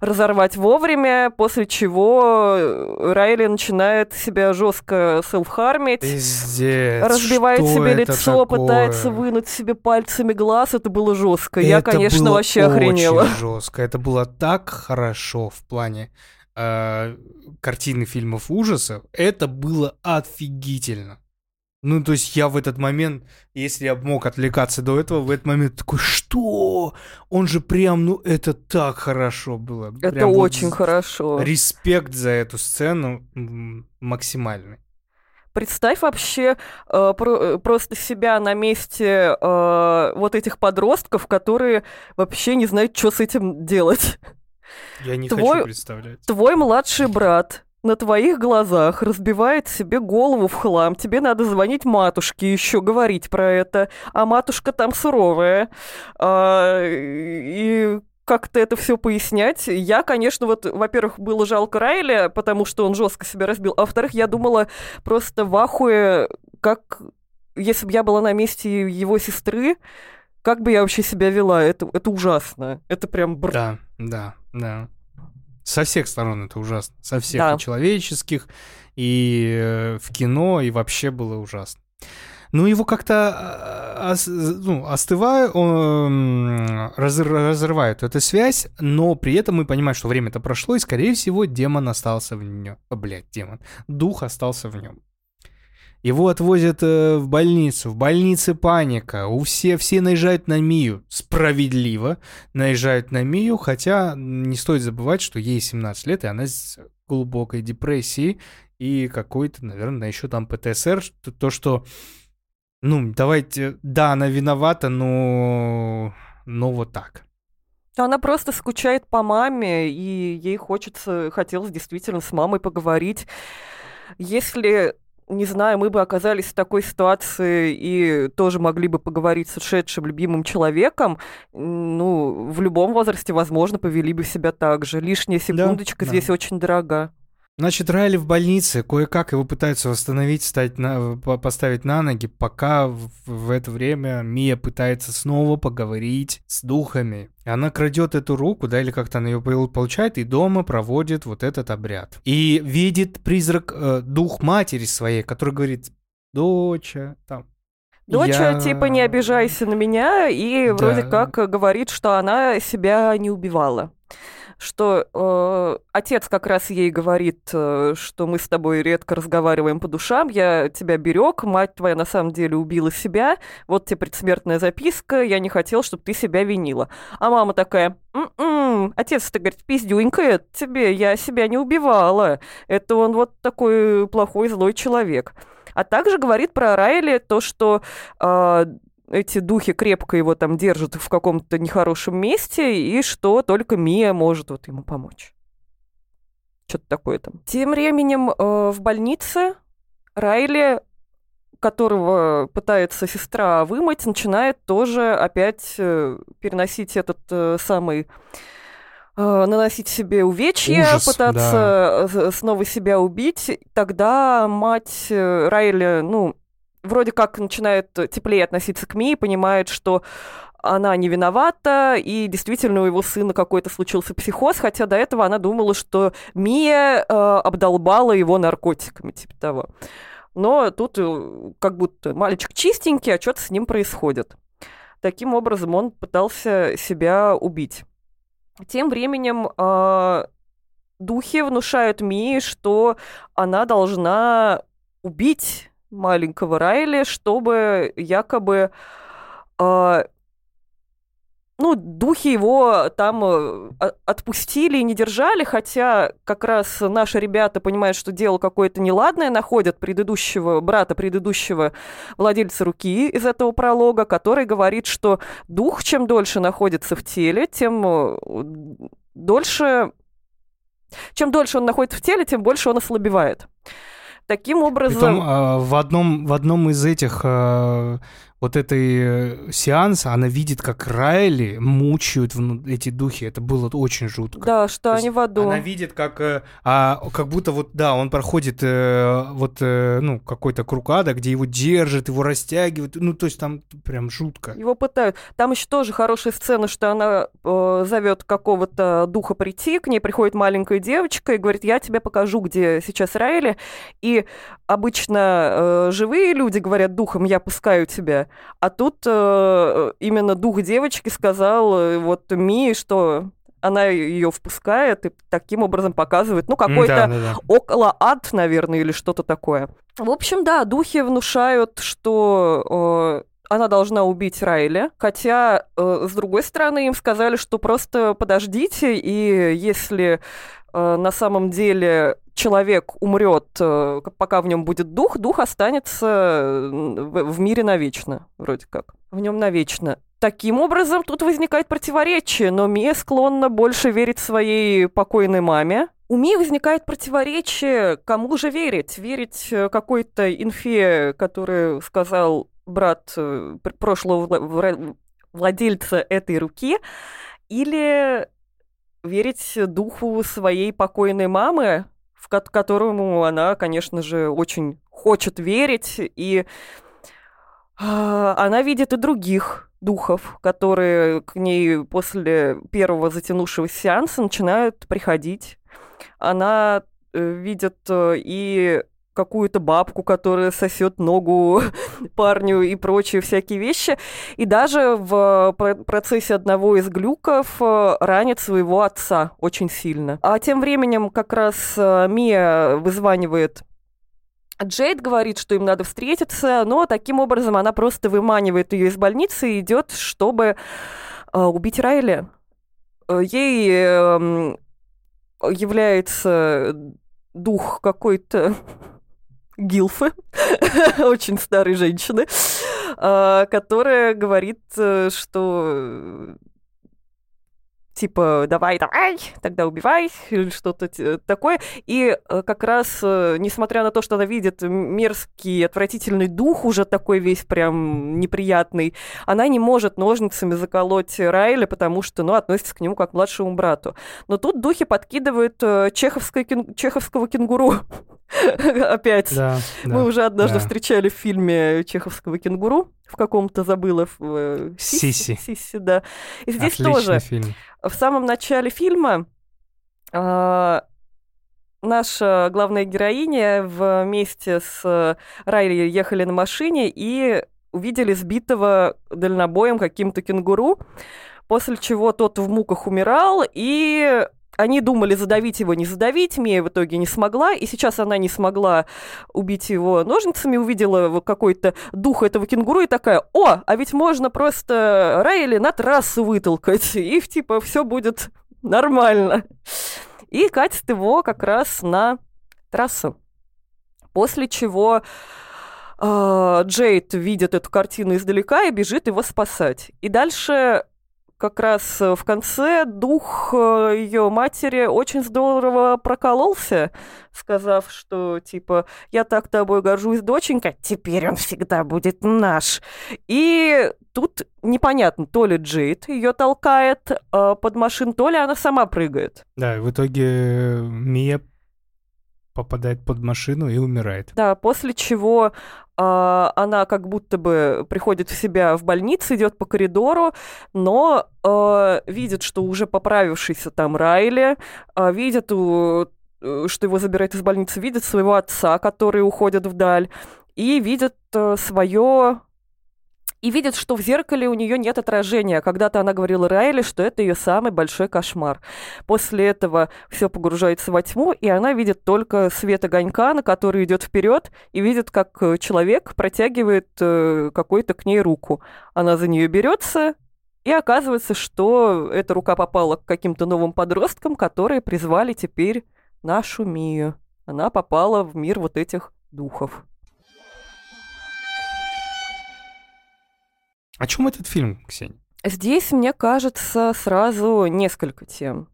разорвать вовремя, после чего э, Райли начинает себя жестко селфхармить, Пиздец. разбивает себе лицо, такое? пытается вынуть себе пальцами глаз. Это было жестко. Я, Это конечно, было вообще охренела. Очень жестко. Это было так хорошо в плане э, картины фильмов ужасов. Это было офигительно. Ну, то есть я в этот момент, если я мог отвлекаться до этого, в этот момент такой, что? Он же прям, ну, это так хорошо было. Это Прям вот очень хорошо. Респект за эту сцену максимальный. Представь вообще э, про, э, просто себя на месте э, вот этих подростков, которые вообще не знают, что с этим делать. Я не твой, хочу представлять. Твой младший брат на твоих глазах разбивает себе голову в хлам. Тебе надо звонить матушке еще говорить про это. А матушка там суровая. А, и как-то это все пояснять. Я, конечно, вот, во-первых, было жалко Райля, потому что он жестко себя разбил, а во-вторых, я думала просто в ахуе, как если бы я была на месте его сестры, как бы я вообще себя вела? Это, это ужасно. Это прям... Бр... Да, да, да. Со всех сторон это ужасно. Со всех да. и человеческих, и э, в кино, и вообще было ужасно. Ну, его как-то э, ну, остывает, он, разрывает эту связь, но при этом мы понимаем, что время-то прошло, и, скорее всего, демон остался в нем. Блять, демон. Дух остался в нем. Его отвозят э, в больницу. В больнице паника. У все, все наезжают на Мию. Справедливо наезжают на Мию, хотя не стоит забывать, что ей 17 лет, и она с глубокой депрессией и какой-то, наверное, еще там ПТСР. То, что, ну, давайте, да, она виновата, но, но вот так. Она просто скучает по маме, и ей хочется, хотелось действительно с мамой поговорить. Если не знаю, мы бы оказались в такой ситуации и тоже могли бы поговорить с ушедшим любимым человеком, ну, в любом возрасте, возможно, повели бы себя так же. Лишняя секундочка да, здесь да. очень дорога. Значит, Райли в больнице, кое-как его пытаются восстановить, стать на, поставить на ноги, пока в, в это время Мия пытается снова поговорить с духами. Она крадет эту руку, да, или как-то она ее получает, и дома проводит вот этот обряд. И видит призрак, э, дух матери своей, который говорит, доча, там, Доча, я... типа, не обижайся на меня, и да. вроде как говорит, что она себя не убивала что э, отец как раз ей говорит, э, что мы с тобой редко разговариваем по душам, я тебя берег, мать твоя на самом деле убила себя, вот тебе предсмертная записка, я не хотел, чтобы ты себя винила. А мама такая, м-м, отец-то говорит, пиздюнька тебе, я себя не убивала, это он вот такой плохой злой человек. А также говорит про Райли то, что э, эти духи крепко его там держат в каком-то нехорошем месте, и что только Мия может вот ему помочь. Что-то такое там. Тем временем э, в больнице Райли, которого пытается сестра вымыть, начинает тоже опять э, переносить этот э, самый э, наносить себе увечья, Ужас, пытаться да. снова себя убить, тогда мать э, Райли, ну, вроде как начинает теплее относиться к Мии, понимает, что она не виновата, и действительно у его сына какой-то случился психоз, хотя до этого она думала, что Мия э, обдолбала его наркотиками, типа того. Но тут э, как будто мальчик чистенький, а что-то с ним происходит. Таким образом он пытался себя убить. Тем временем э, духи внушают Мии, что она должна убить маленького Райли, чтобы якобы э, ну, духи его там э, отпустили и не держали, хотя как раз наши ребята понимают, что дело какое-то неладное, находят предыдущего брата, предыдущего владельца руки из этого пролога, который говорит, что дух чем дольше находится в теле, тем э, дольше... Чем дольше он находится в теле, тем больше он ослабевает. Таким образом... Притом, э, в, одном, в одном из этих э, вот этой э, сеанса она видит, как Райли мучают эти духи. Это было очень жутко. Да, что то они в аду. Она видит, как, э, а, как будто вот, да, он проходит э, вот, э, ну, какой-то круг ада, где его держат, его растягивают. Ну, то есть там прям жутко. Его пытают. Там еще тоже хорошая сцена, что она э, зовет какого-то духа прийти, к ней приходит маленькая девочка и говорит, я тебе покажу, где сейчас Райли. И обычно э, живые люди говорят духом, я пускаю тебя. А тут э, именно дух девочки сказал э, вот Ми, что она ее впускает и таким образом показывает, ну, какой-то Да, да, да. около ад, наверное, или что-то такое. В общем, да, духи внушают, что э, она должна убить Райли, хотя, э, с другой стороны, им сказали, что просто подождите, и если на самом деле человек умрет, э, пока в нем будет дух, дух останется э, в, мире навечно, вроде как. В нем навечно. Таким образом, тут возникает противоречие, но Мия склонна больше верить своей покойной маме. У Мии возникает противоречие, кому же верить? Верить э, какой-то инфе, который сказал брат э, пр- прошлого владельца этой руки, или верить духу своей покойной мамы, в ко- которому она, конечно же, очень хочет верить, и а, она видит и других духов, которые к ней после первого затянувшегося сеанса начинают приходить. Она э, видит э, и какую-то бабку, которая сосет ногу парню и прочие всякие вещи. И даже в про- процессе одного из глюков э, ранит своего отца очень сильно. А тем временем как раз э, Мия вызванивает Джейд говорит, что им надо встретиться, но таким образом она просто выманивает ее из больницы и идет, чтобы э, убить Райли. Э, Ей эм, является дух какой-то гилфы, очень старой женщины, э, которая говорит, э, что э, типа давай, давай, тогда убивай, или что-то такое. И э, как раз, э, несмотря на то, что она видит мерзкий, отвратительный дух, уже такой весь прям неприятный, она не может ножницами заколоть Райли, потому что, ну, относится к нему как к младшему брату. Но тут духи подкидывают э, чеховское кен- чеховского кенгуру. Опять. Да, Мы да, уже однажды да. встречали в фильме чеховского кенгуру в каком-то забыла. в, Сисси. Сисси, да. И здесь Отличный тоже фильм. В самом начале фильма а, наша главная героиня вместе с Райли ехали на машине и увидели сбитого дальнобоем каким-то кенгуру, после чего тот в муках умирал, и они думали задавить его, не задавить, Мия в итоге не смогла, и сейчас она не смогла убить его ножницами, увидела какой-то дух этого кенгуру и такая, о, а ведь можно просто Райли на трассу вытолкать, и типа все будет нормально. И катит его как раз на трассу. После чего э, Джейд видит эту картину издалека и бежит его спасать. И дальше как раз э, в конце дух ее матери очень здорово прокололся, сказав, что типа я так тобой горжусь, доченька, теперь он всегда будет наш. И тут непонятно, то ли Джейд ее толкает э, под машину, то ли она сама прыгает. Да, в итоге Мия попадает под машину и умирает. Да, после чего а, она как будто бы приходит в себя в больнице, идет по коридору, но а, видит, что уже поправившийся там Райли, а, видит, у- э, что его забирают из больницы, видит своего отца, который уходит вдаль, и видит свое и видит, что в зеркале у нее нет отражения. Когда-то она говорила Райли, что это ее самый большой кошмар. После этого все погружается во тьму, и она видит только свет огонька, на который идет вперед, и видит, как э, человек протягивает э, какой-то к ней руку. Она за нее берется, и оказывается, что эта рука попала к каким-то новым подросткам, которые призвали теперь нашу Мию. Она попала в мир вот этих духов. О чем этот фильм, Ксения? Здесь, мне кажется, сразу несколько тем.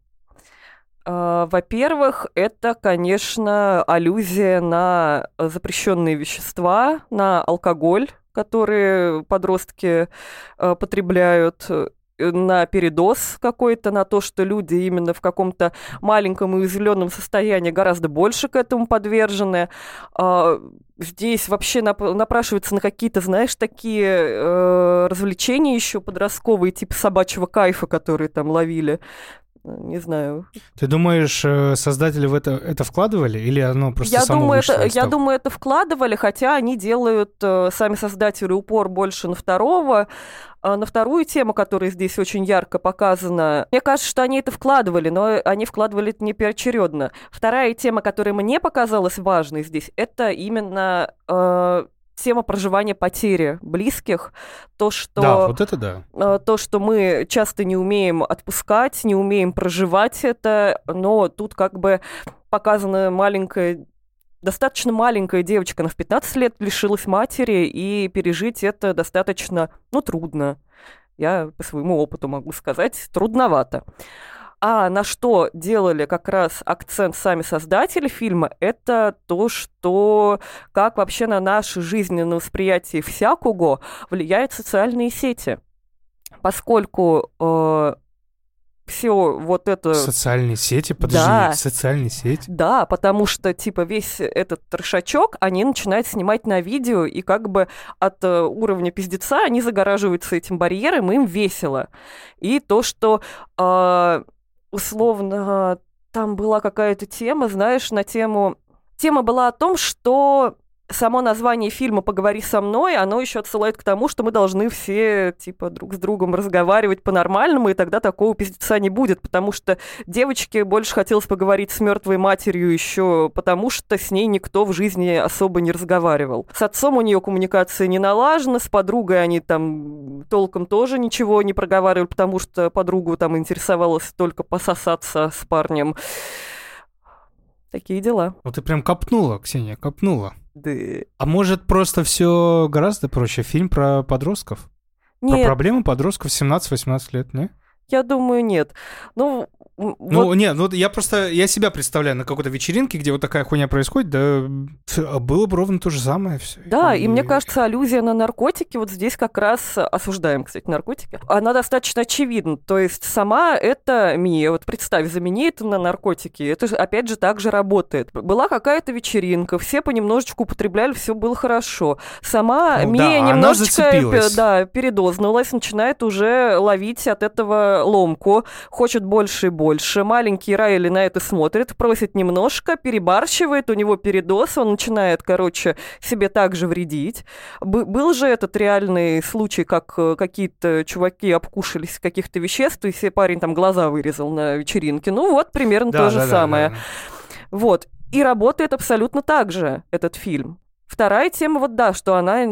А, Во-первых, это, конечно, аллюзия на запрещенные вещества, на алкоголь, которые подростки э, потребляют, э, на передоз какой-то, на то, что люди именно в каком-то маленьком и уязвленном состоянии гораздо больше к этому подвержены. Здесь вообще нап- напрашивается на какие-то, знаешь, такие э, развлечения еще подростковые, типа собачьего кайфа, которые там ловили Не знаю. Ты думаешь, э, создатели в это, это вкладывали, или оно просто я само думаю, это, я думаю, это вкладывали, хотя они делают, э, сами создатели, упор больше на второго, а на вторую тему, которая здесь очень ярко показана. Мне кажется, что они это вкладывали, но они вкладывали это не поочередно. Вторая тема, которая мне показалась важной здесь, это именно э, тема проживания потери близких, то, что... Да, вот это да. э, то, что мы часто не умеем отпускать, не умеем проживать это, но тут как бы показана маленькая достаточно маленькая девочка, она в 15 лет лишилась матери, и пережить это достаточно, ну, трудно. Я по своему опыту могу сказать, трудновато. А на что делали как раз акцент сами создатели фильма, это то, что как вообще на наше жизненное восприятие всякого влияют социальные сети. Поскольку э, все вот это... Социальные сети, подожди, Да. социальные сети? Да, потому что, типа, весь этот трешачок они начинают снимать на видео, и как бы от э, уровня пиздеца они загораживаются этим барьером, им весело. И то, что э, условно там была какая-то тема, знаешь, на тему... Тема была о том, что само название фильма «Поговори со мной», оно еще отсылает к тому, что мы должны все, типа, друг с другом разговаривать по-нормальному, и тогда такого пиздеца не будет, потому что девочке больше хотелось поговорить с мертвой матерью еще потому, что с ней никто в жизни особо не разговаривал. С отцом у нее коммуникация не налажена, с подругой они там толком тоже ничего не проговаривали, потому что подругу там интересовалась только пососаться с парнем. Такие дела. Ну ты прям копнула, Ксения, копнула. Да. А может просто все гораздо проще? Фильм про подростков? Про Нет, проблемы подростков 17-18 лет, не? Я думаю, нет. Ну, Ну, вот нет, ну я просто, я себя представляю на какой-то вечеринке, где вот такая хуйня происходит, да а было бы ровно то же самое все. Да, и мне кажется, аллюзия на наркотики вот здесь как раз осуждаем, кстати, наркотики. Она достаточно очевидна. То есть сама эта Мия, вот представь, замени это на наркотики. Это же, опять же, так же работает. Была какая-то вечеринка, все понемножечку употребляли, все было хорошо. Сама Ну Мия да, немножечко пе- да, передознулась, начинает уже ловить от этого ломку, хочет больше и больше. Маленький Райли на это смотрит, просит немножко, перебарщивает, у него передоз, он начинает, короче, себе также вредить. Бы- был же этот реальный случай, как э, какие-то чуваки обкушались каких-то веществ, и себе парень там глаза вырезал на вечеринке. Ну вот, примерно Да, то же да, да, самое. да. Вот. И работает абсолютно так же этот фильм. Вторая тема, вот да, что она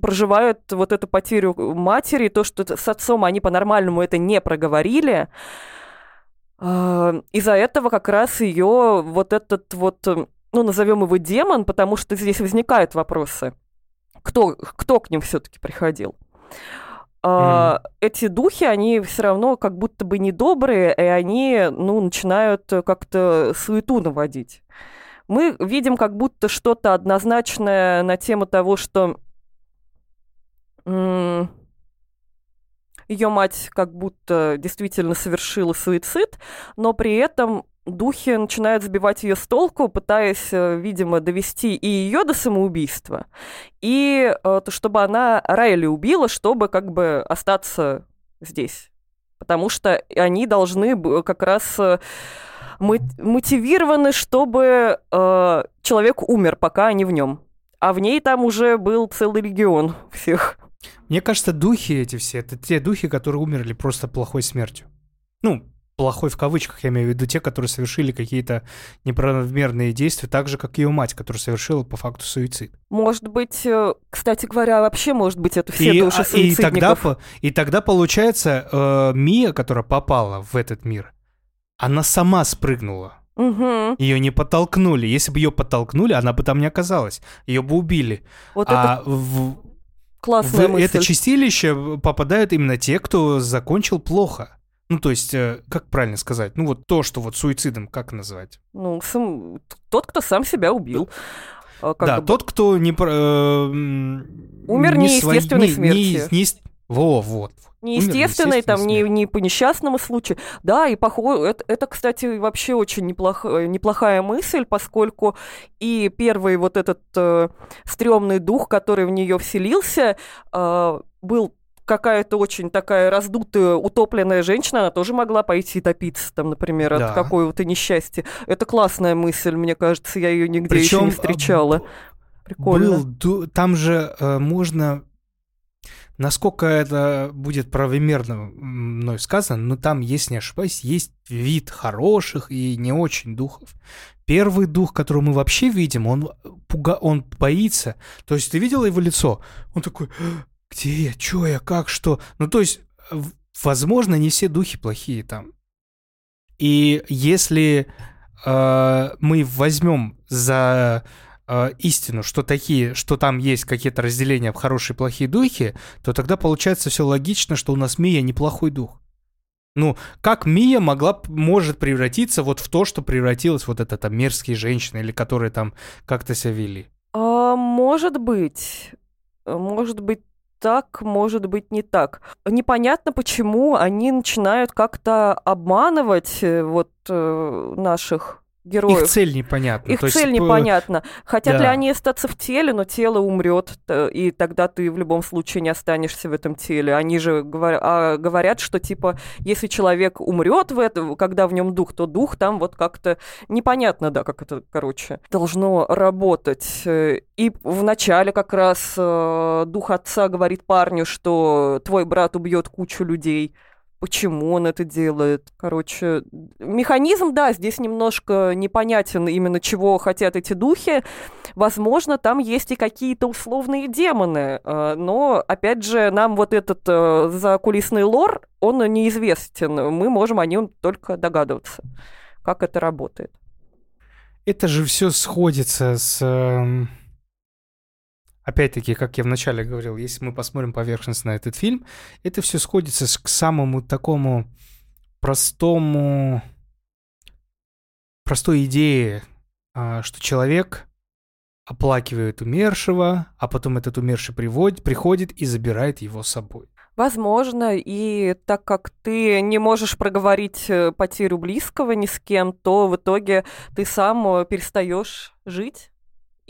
проживает вот эту потерю матери, то, что с отцом они по-нормальному это не проговорили. А, Из-за этого как раз ее вот этот вот, ну, назовем его демон, потому что здесь возникают вопросы. Кто, кто к ним все-таки приходил? А, Эти духи, они все равно как будто бы недобрые, и они, ну, начинают как-то суету наводить. Мы видим как будто что-то однозначное на тему того, что ее мать как будто действительно совершила суицид, но при этом духи начинают сбивать ее с толку, пытаясь, э, видимо, довести и ее до самоубийства, и э, то, чтобы она Райли убила, чтобы как бы остаться здесь. Потому что они должны б- как раз э, мотивированы, чтобы э, человек умер, пока они в нем. А в ней там уже был целый легион всех. Мне кажется, духи эти все, это те духи, которые умерли просто плохой смертью. Ну, плохой в кавычках, я имею в виду те, которые совершили какие-то неправомерные действия, так же, как ее мать, которая совершила по факту суицид. Может быть, э, кстати говоря, вообще, может быть, это все и, души а, и, тогда, суицидников. и тогда, получается, э, Мия, которая попала в этот мир, она сама спрыгнула. Мгм. Ее не подтолкнули. Если бы ее подтолкнули, она бы там не оказалась. Ее бы убили. Вот это а в, классная в мысль. это чистилище попадают именно те, кто закончил плохо. Ну, то есть, э, как правильно сказать? Ну, вот то, что вот суицидом, как назвать? Ну, сам- тот, кто сам себя убил. А, как да, бы- тот, кто не... э, Умер не неестественной свои- не- не- смертью. не ес- Во, вот. Неестественной, там, не, не по несчастному случаю. Да, и похоже, это, это, кстати, вообще очень неплохо- неплохая мысль, поскольку и первый вот этот э, стрёмный дух, который в нее вселился, э, был какая-то очень такая раздутая, утопленная женщина, она тоже могла пойти топиться, там, например, Да. от какого-то несчастья. Это классная мысль, мне кажется, я ее нигде еще Причем, не встречала. Прикольно. Был, там же э, можно... Насколько это будет правомерно мной сказано, но там, если не ошибаюсь, есть вид хороших и не очень духов. Первый дух, который мы вообще видим, он, пуга... он боится. То есть ты видела его лицо? Он такой, «А, где я, чё я, как, что? Ну, то есть, возможно, не все духи плохие там. И если э, мы возьмем за э, истину, что такие, что там есть какие-то разделения в хорошие и плохие духи, то тогда получается все логично, что у нас Мия неплохой дух. Ну, как Мия могла, может превратиться вот в то, что превратилась вот эта там мерзкие женщины, или которые там как-то себя вели? А, может быть. Может быть так, может быть не так. Непонятно, почему они начинают как-то обманывать э, вот э, наших героев. Их цель непонятна. Их То есть, цель п- непонятна. Хотят ли да. они остаться в теле, но тело умрет, т- и тогда ты в любом случае не останешься в этом теле. Они же говор- а, говорят, что типа, если человек умрет в этом, когда в нем дух, то дух там вот как-то непонятно, да, как это, короче, должно работать. Э, И в начале как раз э, дух отца говорит парню, что твой брат убьет кучу людей. Почему он это делает? Короче, механизм, да, здесь немножко непонятен именно чего хотят эти духи. Возможно, там есть и какие-то условные демоны, э, но, опять же, нам вот этот э, закулисный лор, он неизвестен. Мы можем о нем только догадываться, как это работает. Это же все сходится с... Опять-таки, как я вначале говорил, если мы посмотрим поверхностно на этот фильм, это все сходится к самому такому простому... Простой идее, а, что человек оплакивает умершего, а потом этот умерший приводит, приходит и забирает его с собой. Возможно, и так как ты не можешь проговорить э, потерю близкого ни с кем, то в итоге ты сам э, перестаешь жить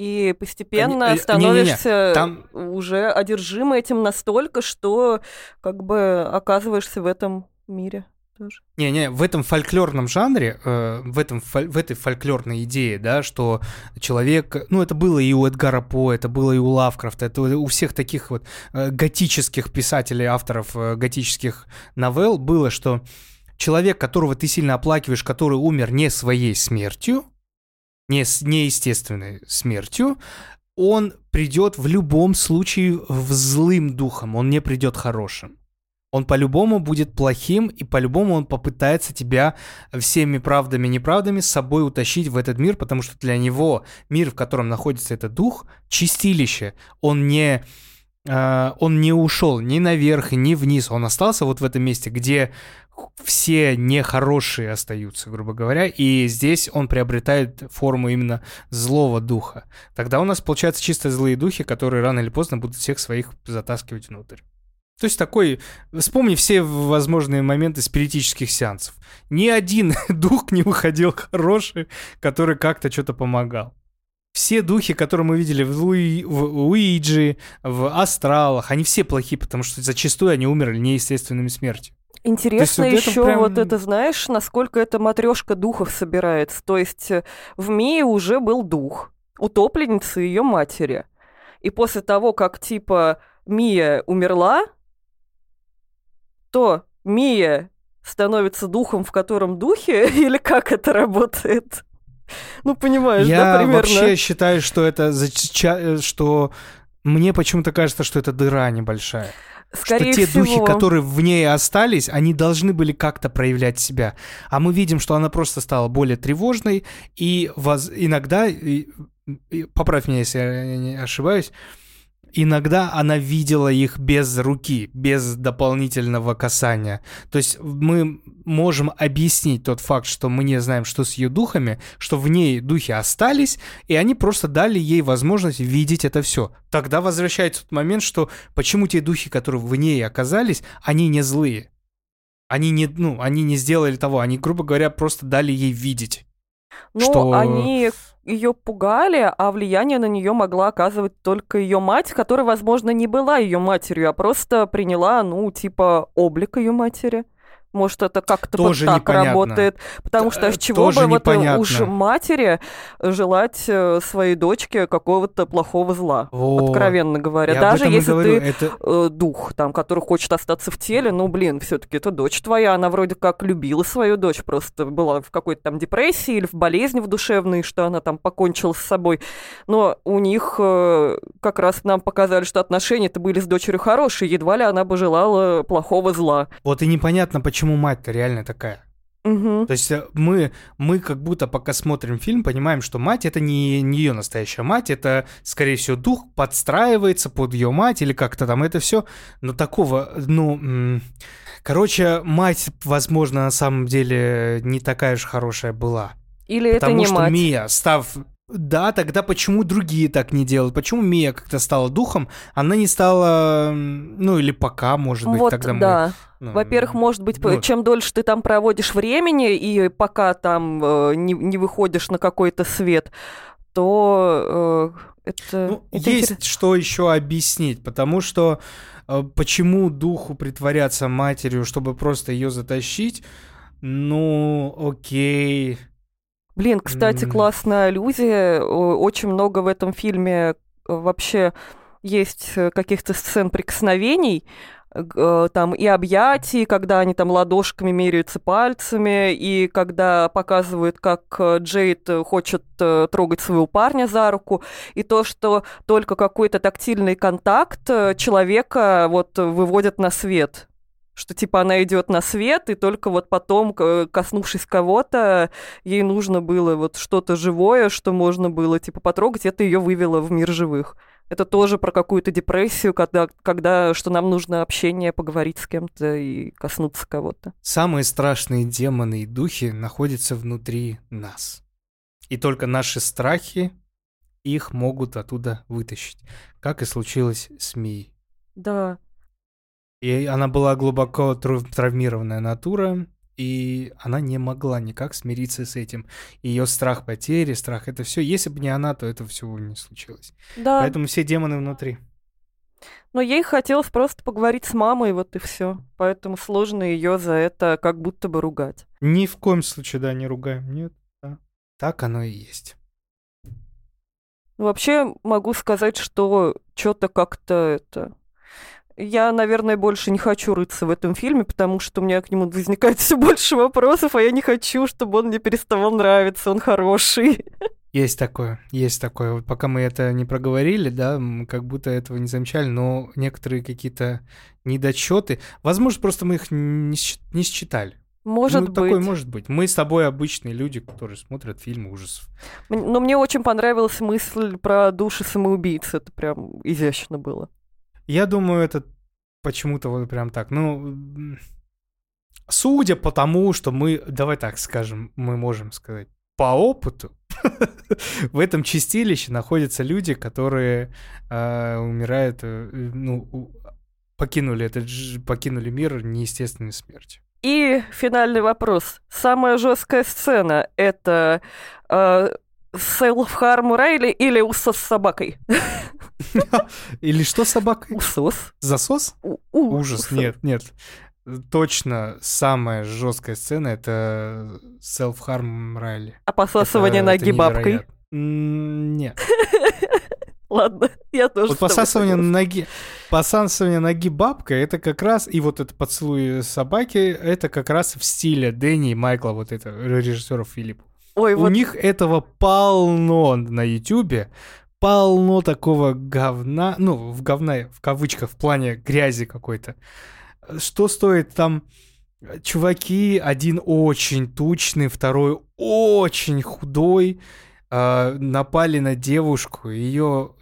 и постепенно А, не- не- не-не-не, становишься там- уже одержим этим настолько, что как бы оказываешься в этом мире тоже. Не-не, в этом фольклорном жанре, э, в, этом, фоль- в этой фольклорной идее, да, что человек, ну, это было и у Эдгара По, это было и у Лавкрафта, это у всех таких вот э, готических писателей, авторов э, готических новелл было, что человек, которого ты сильно оплакиваешь, который умер не своей смертью, не с неестественной смертью, он придет в любом случае в злым духом, он не придет хорошим. Он по-любому будет плохим, и по-любому он попытается тебя всеми правдами и неправдами с собой утащить в этот мир, потому что для него мир, в котором находится этот дух, чистилище. Он не, он не ушел ни наверх, ни вниз. Он остался вот в этом месте, где все нехорошие остаются, грубо говоря, и здесь он приобретает форму именно злого духа. Тогда у нас получаются чисто злые духи, которые рано или поздно будут всех своих затаскивать внутрь. То есть такой, вспомни все возможные моменты спиритических сеансов. Ни один дух не выходил хороший, который как-то что-то помогал. Все духи, которые мы видели в, Луи, в Уиджи, в Астралах, они все плохие, потому что зачастую они умерли неестественными смертью. Интересно вот еще прям- вот это, знаешь, насколько эта матрешка духов собирается. То есть э, в Мии уже был дух, утопленницы ее матери. И после того, как типа Мия умерла, то Мия становится духом, в котором духе, или как это работает? Ну, понимаешь, да, Я примерно? вообще считаю, что это зача- что мне почему-то кажется, что это дыра небольшая. Скорее что те всего. духи, которые в ней остались, они должны были как-то проявлять себя. А мы видим, что она просто стала более тревожной, и воз- иногда, и- и поправь меня, если я не ошибаюсь, иногда она видела их без руки, без дополнительного касания. То есть мы можем объяснить тот факт, что мы не знаем, что с ее духами, что в ней духи остались, и они просто дали ей возможность видеть это все. Тогда возвращается тот момент, что почему те духи, которые в ней оказались, они не злые. Они не, ну, они не сделали того, они, грубо говоря, просто дали ей видеть. Ну, что... они ее пугали, а влияние на нее могла оказывать только ее мать, которая, возможно, не была ее матерью, а просто приняла, ну, типа, облик ее матери. Может, это как-то вот Тоже так непонятно. работает. Потому что с чего тоже бы вот э, непонятно. уж матери желать э, своей дочке какого-то плохого зла, Вот. откровенно говоря. Даже если говорю, ты это... э, дух, там, который хочет остаться в теле, ну, блин, все-таки это дочь твоя, она вроде как любила свою дочь, просто была в какой-то там депрессии или в болезни в душевной, что она там покончила с собой. Но у них как раз нам показали, что отношения-то были с дочерью хорошие, едва ли она бы желала плохого зла. Вот и непонятно, почему мать-то реально такая. Мгм. То есть э, мы, мы как будто пока смотрим фильм, понимаем, что мать это не, не ее настоящая мать, это, скорее всего, дух подстраивается под ее мать или как-то там это все. Но такого, ну, короче, мать, возможно, на самом деле не такая же хорошая была. Или это Потому не что мать? Мия, став... Да, тогда почему другие так не делают? Почему Мия как-то стала духом, она не стала... Ну, или пока, может быть, вот, тогда мы... да. ну, Во-первых, может быть, ну, чем дольше ты там проводишь времени, и пока там э, не, не выходишь на какой-то свет, то э, это... Ну, это есть интерес- что еще объяснить, потому что э, почему духу притворяться матерью, чтобы просто ее затащить? Ну, окей. Блин, кстати, классная аллюзия. Очень много в этом фильме э, вообще есть э, каких-то сцен прикосновений, э, там и объятий, когда они там ладошками меряются пальцами, и когда показывают, как Джейд хочет трогать своего парня за руку, и то, что только какой-то тактильный контакт человека вот выводит на свет. Что типа она идет на свет, и только вот потом, к- коснувшись кого-то, ей нужно было вот что-то живое, что можно было типа потрогать, это ее вывело в мир живых. Это тоже про какую-то депрессию, когда, когда что нам нужно общение, поговорить с кем-то и коснуться кого-то. Самые страшные демоны и духи находятся внутри нас. И только наши страхи их могут оттуда вытащить. Как и случилось с Мией. Да. И она была глубоко трав- травмированная натура, и она не могла никак смириться с этим. Ее страх потери, страх это все. Если бы не она, то это всего не случилось. Да. Поэтому все демоны внутри. Но ей хотелось просто поговорить с мамой, вот и все. Поэтому сложно ее за это как будто бы ругать. Ни в коем случае, да, не ругаем. Нет, да. Так оно и есть. Вообще могу сказать, что что-то как-то это... Я, наверное, больше не хочу рыться в этом фильме, потому что у меня к нему возникает все больше вопросов, а я не хочу, чтобы он мне переставал нравиться, он хороший. Есть такое, есть такое. Вот пока мы это не проговорили, да, мы как будто этого не замечали, но некоторые какие-то недочеты, возможно, просто мы их не, не считали. Может ну, быть. такое может быть. Мы с тобой обычные люди, которые смотрят фильмы ужасов. Но мне очень понравилась мысль про души самоубийц. Это прям изящно было. Я думаю, это почему-то вот прям так. Ну, судя по тому, что мы, давай так скажем, мы можем сказать, по опыту, в этом чистилище находятся люди, которые э, умирают, э, ну, покинули этот, покинули мир неестественной смертью. И финальный вопрос. Самая жесткая сцена это э, селф-харм Райли или усос с собакой? Или что с собакой? Усос. Засос? Ужас, нет, нет. Точно самая жесткая сцена это self-harm Райли. А посасывание ноги бабкой? Нет. Ладно, я тоже. Вот посасывание ноги, посасывание ноги бабкой, это как раз, и вот это поцелуй собаки, это как раз в стиле Дэнни и Майкла, вот это, режиссеров Филипп. Ой, У вот них этого полно на Ютубе, полно такого говна, ну, в говна, в кавычках, в плане грязи какой-то. Что стоит там э, чуваки, один очень тучный, второй очень худой, напали на девушку, ее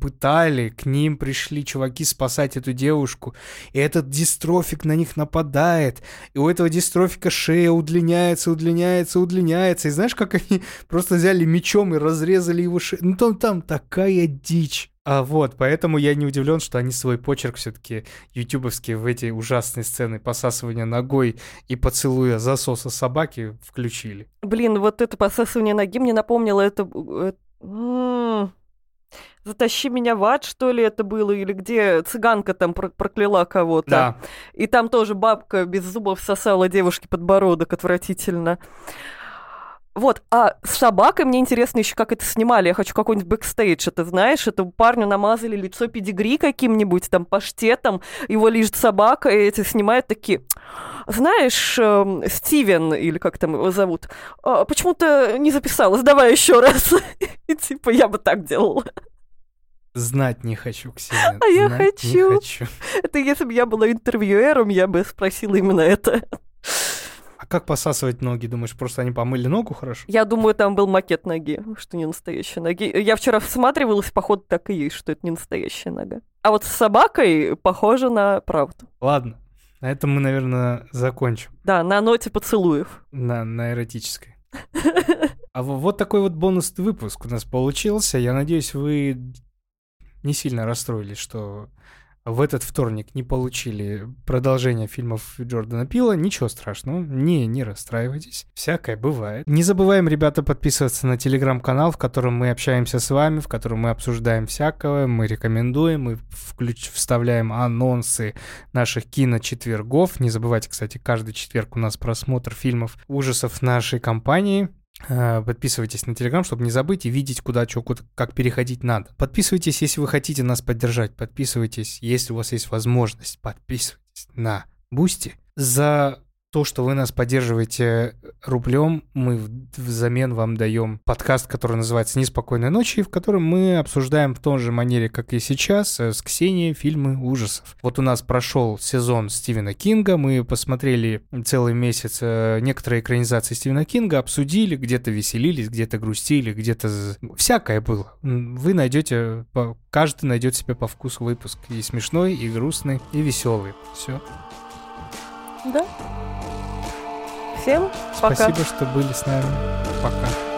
пытали, к ним пришли чуваки спасать эту девушку, и этот дистрофик на них нападает, и у этого дистрофика шея удлиняется, удлиняется, удлиняется, и знаешь, как они просто взяли мечом и разрезали его шею, ну там, там такая дичь, А вот, поэтому я не удивлен, что они свой почерк все-таки ютубовский в эти ужасные сцены посасывания ногой и поцелуя засоса собаки включили. Блин, вот это посасывание ноги мне напомнило это... э, Затащи меня в ад, что ли, это было, или где цыганка там про- прокляла кого-то. Да, И там тоже бабка без зубов сосала девушке подбородок отвратительно. Вот, а с собакой мне интересно еще, как это снимали. Я хочу какой-нибудь бэкстейдж. Это знаешь, это парню намазали лицо педигри каким-нибудь, там, паштетом, его лежит собака, и эти снимают такие... Знаешь, эм, Стивен, или как там его зовут, «А, почему-то не записалась, давай еще раз. И типа я бы так делала. знать не хочу, Ксения. А я хочу. хочу. Это если бы я была интервьюером, я бы спросила именно это. А как посасывать ноги? Думаешь, просто они помыли ногу хорошо? Я думаю, там был макет ноги, что не настоящая ноги. Я вчера всматривалась, походу, так и есть, что это не настоящая нога. А вот с собакой похоже на правду. Ладно, на этом мы, наверное, закончим. Да, на ноте поцелуев. На, на эротической. А во- вот такой вот бонусный выпуск у нас получился. Я надеюсь, вы не сильно расстроились, что в этот вторник не получили продолжение фильмов Джордана Пила. Ничего страшного, не, не расстраивайтесь. Всякое бывает. Не забываем, ребята, подписываться на телеграм-канал, в котором мы общаемся с вами, в котором мы обсуждаем всякого, мы рекомендуем, мы включ- вставляем анонсы наших киночетвергов. Не забывайте, кстати, каждый четверг у нас просмотр фильмов ужасов нашей компании. Э, Подписывайтесь на Телеграм, чтобы не забыть и видеть, куда что, как переходить надо. Подписывайтесь, если вы хотите нас поддержать. Подписывайтесь, если у вас есть возможность. Подписывайтесь на Boosty. За то, что вы нас поддерживаете рублем, мы взамен вам даем подкаст, который называется «Неспокойной ночи», в котором мы обсуждаем в том же манере, как и сейчас, э, с Ксенией фильмы ужасов. Вот у нас прошел сезон Стивена Кинга, мы посмотрели целый месяц э, некоторые экранизации Стивена Кинга, обсудили, где-то веселились, где-то грустили, где-то... Всякое было. Вы найдете, каждый найдет себе по вкусу выпуск. И смешной, и грустный, и веселый. Все. Да. Всем пока. Спасибо, что были с нами. Пока.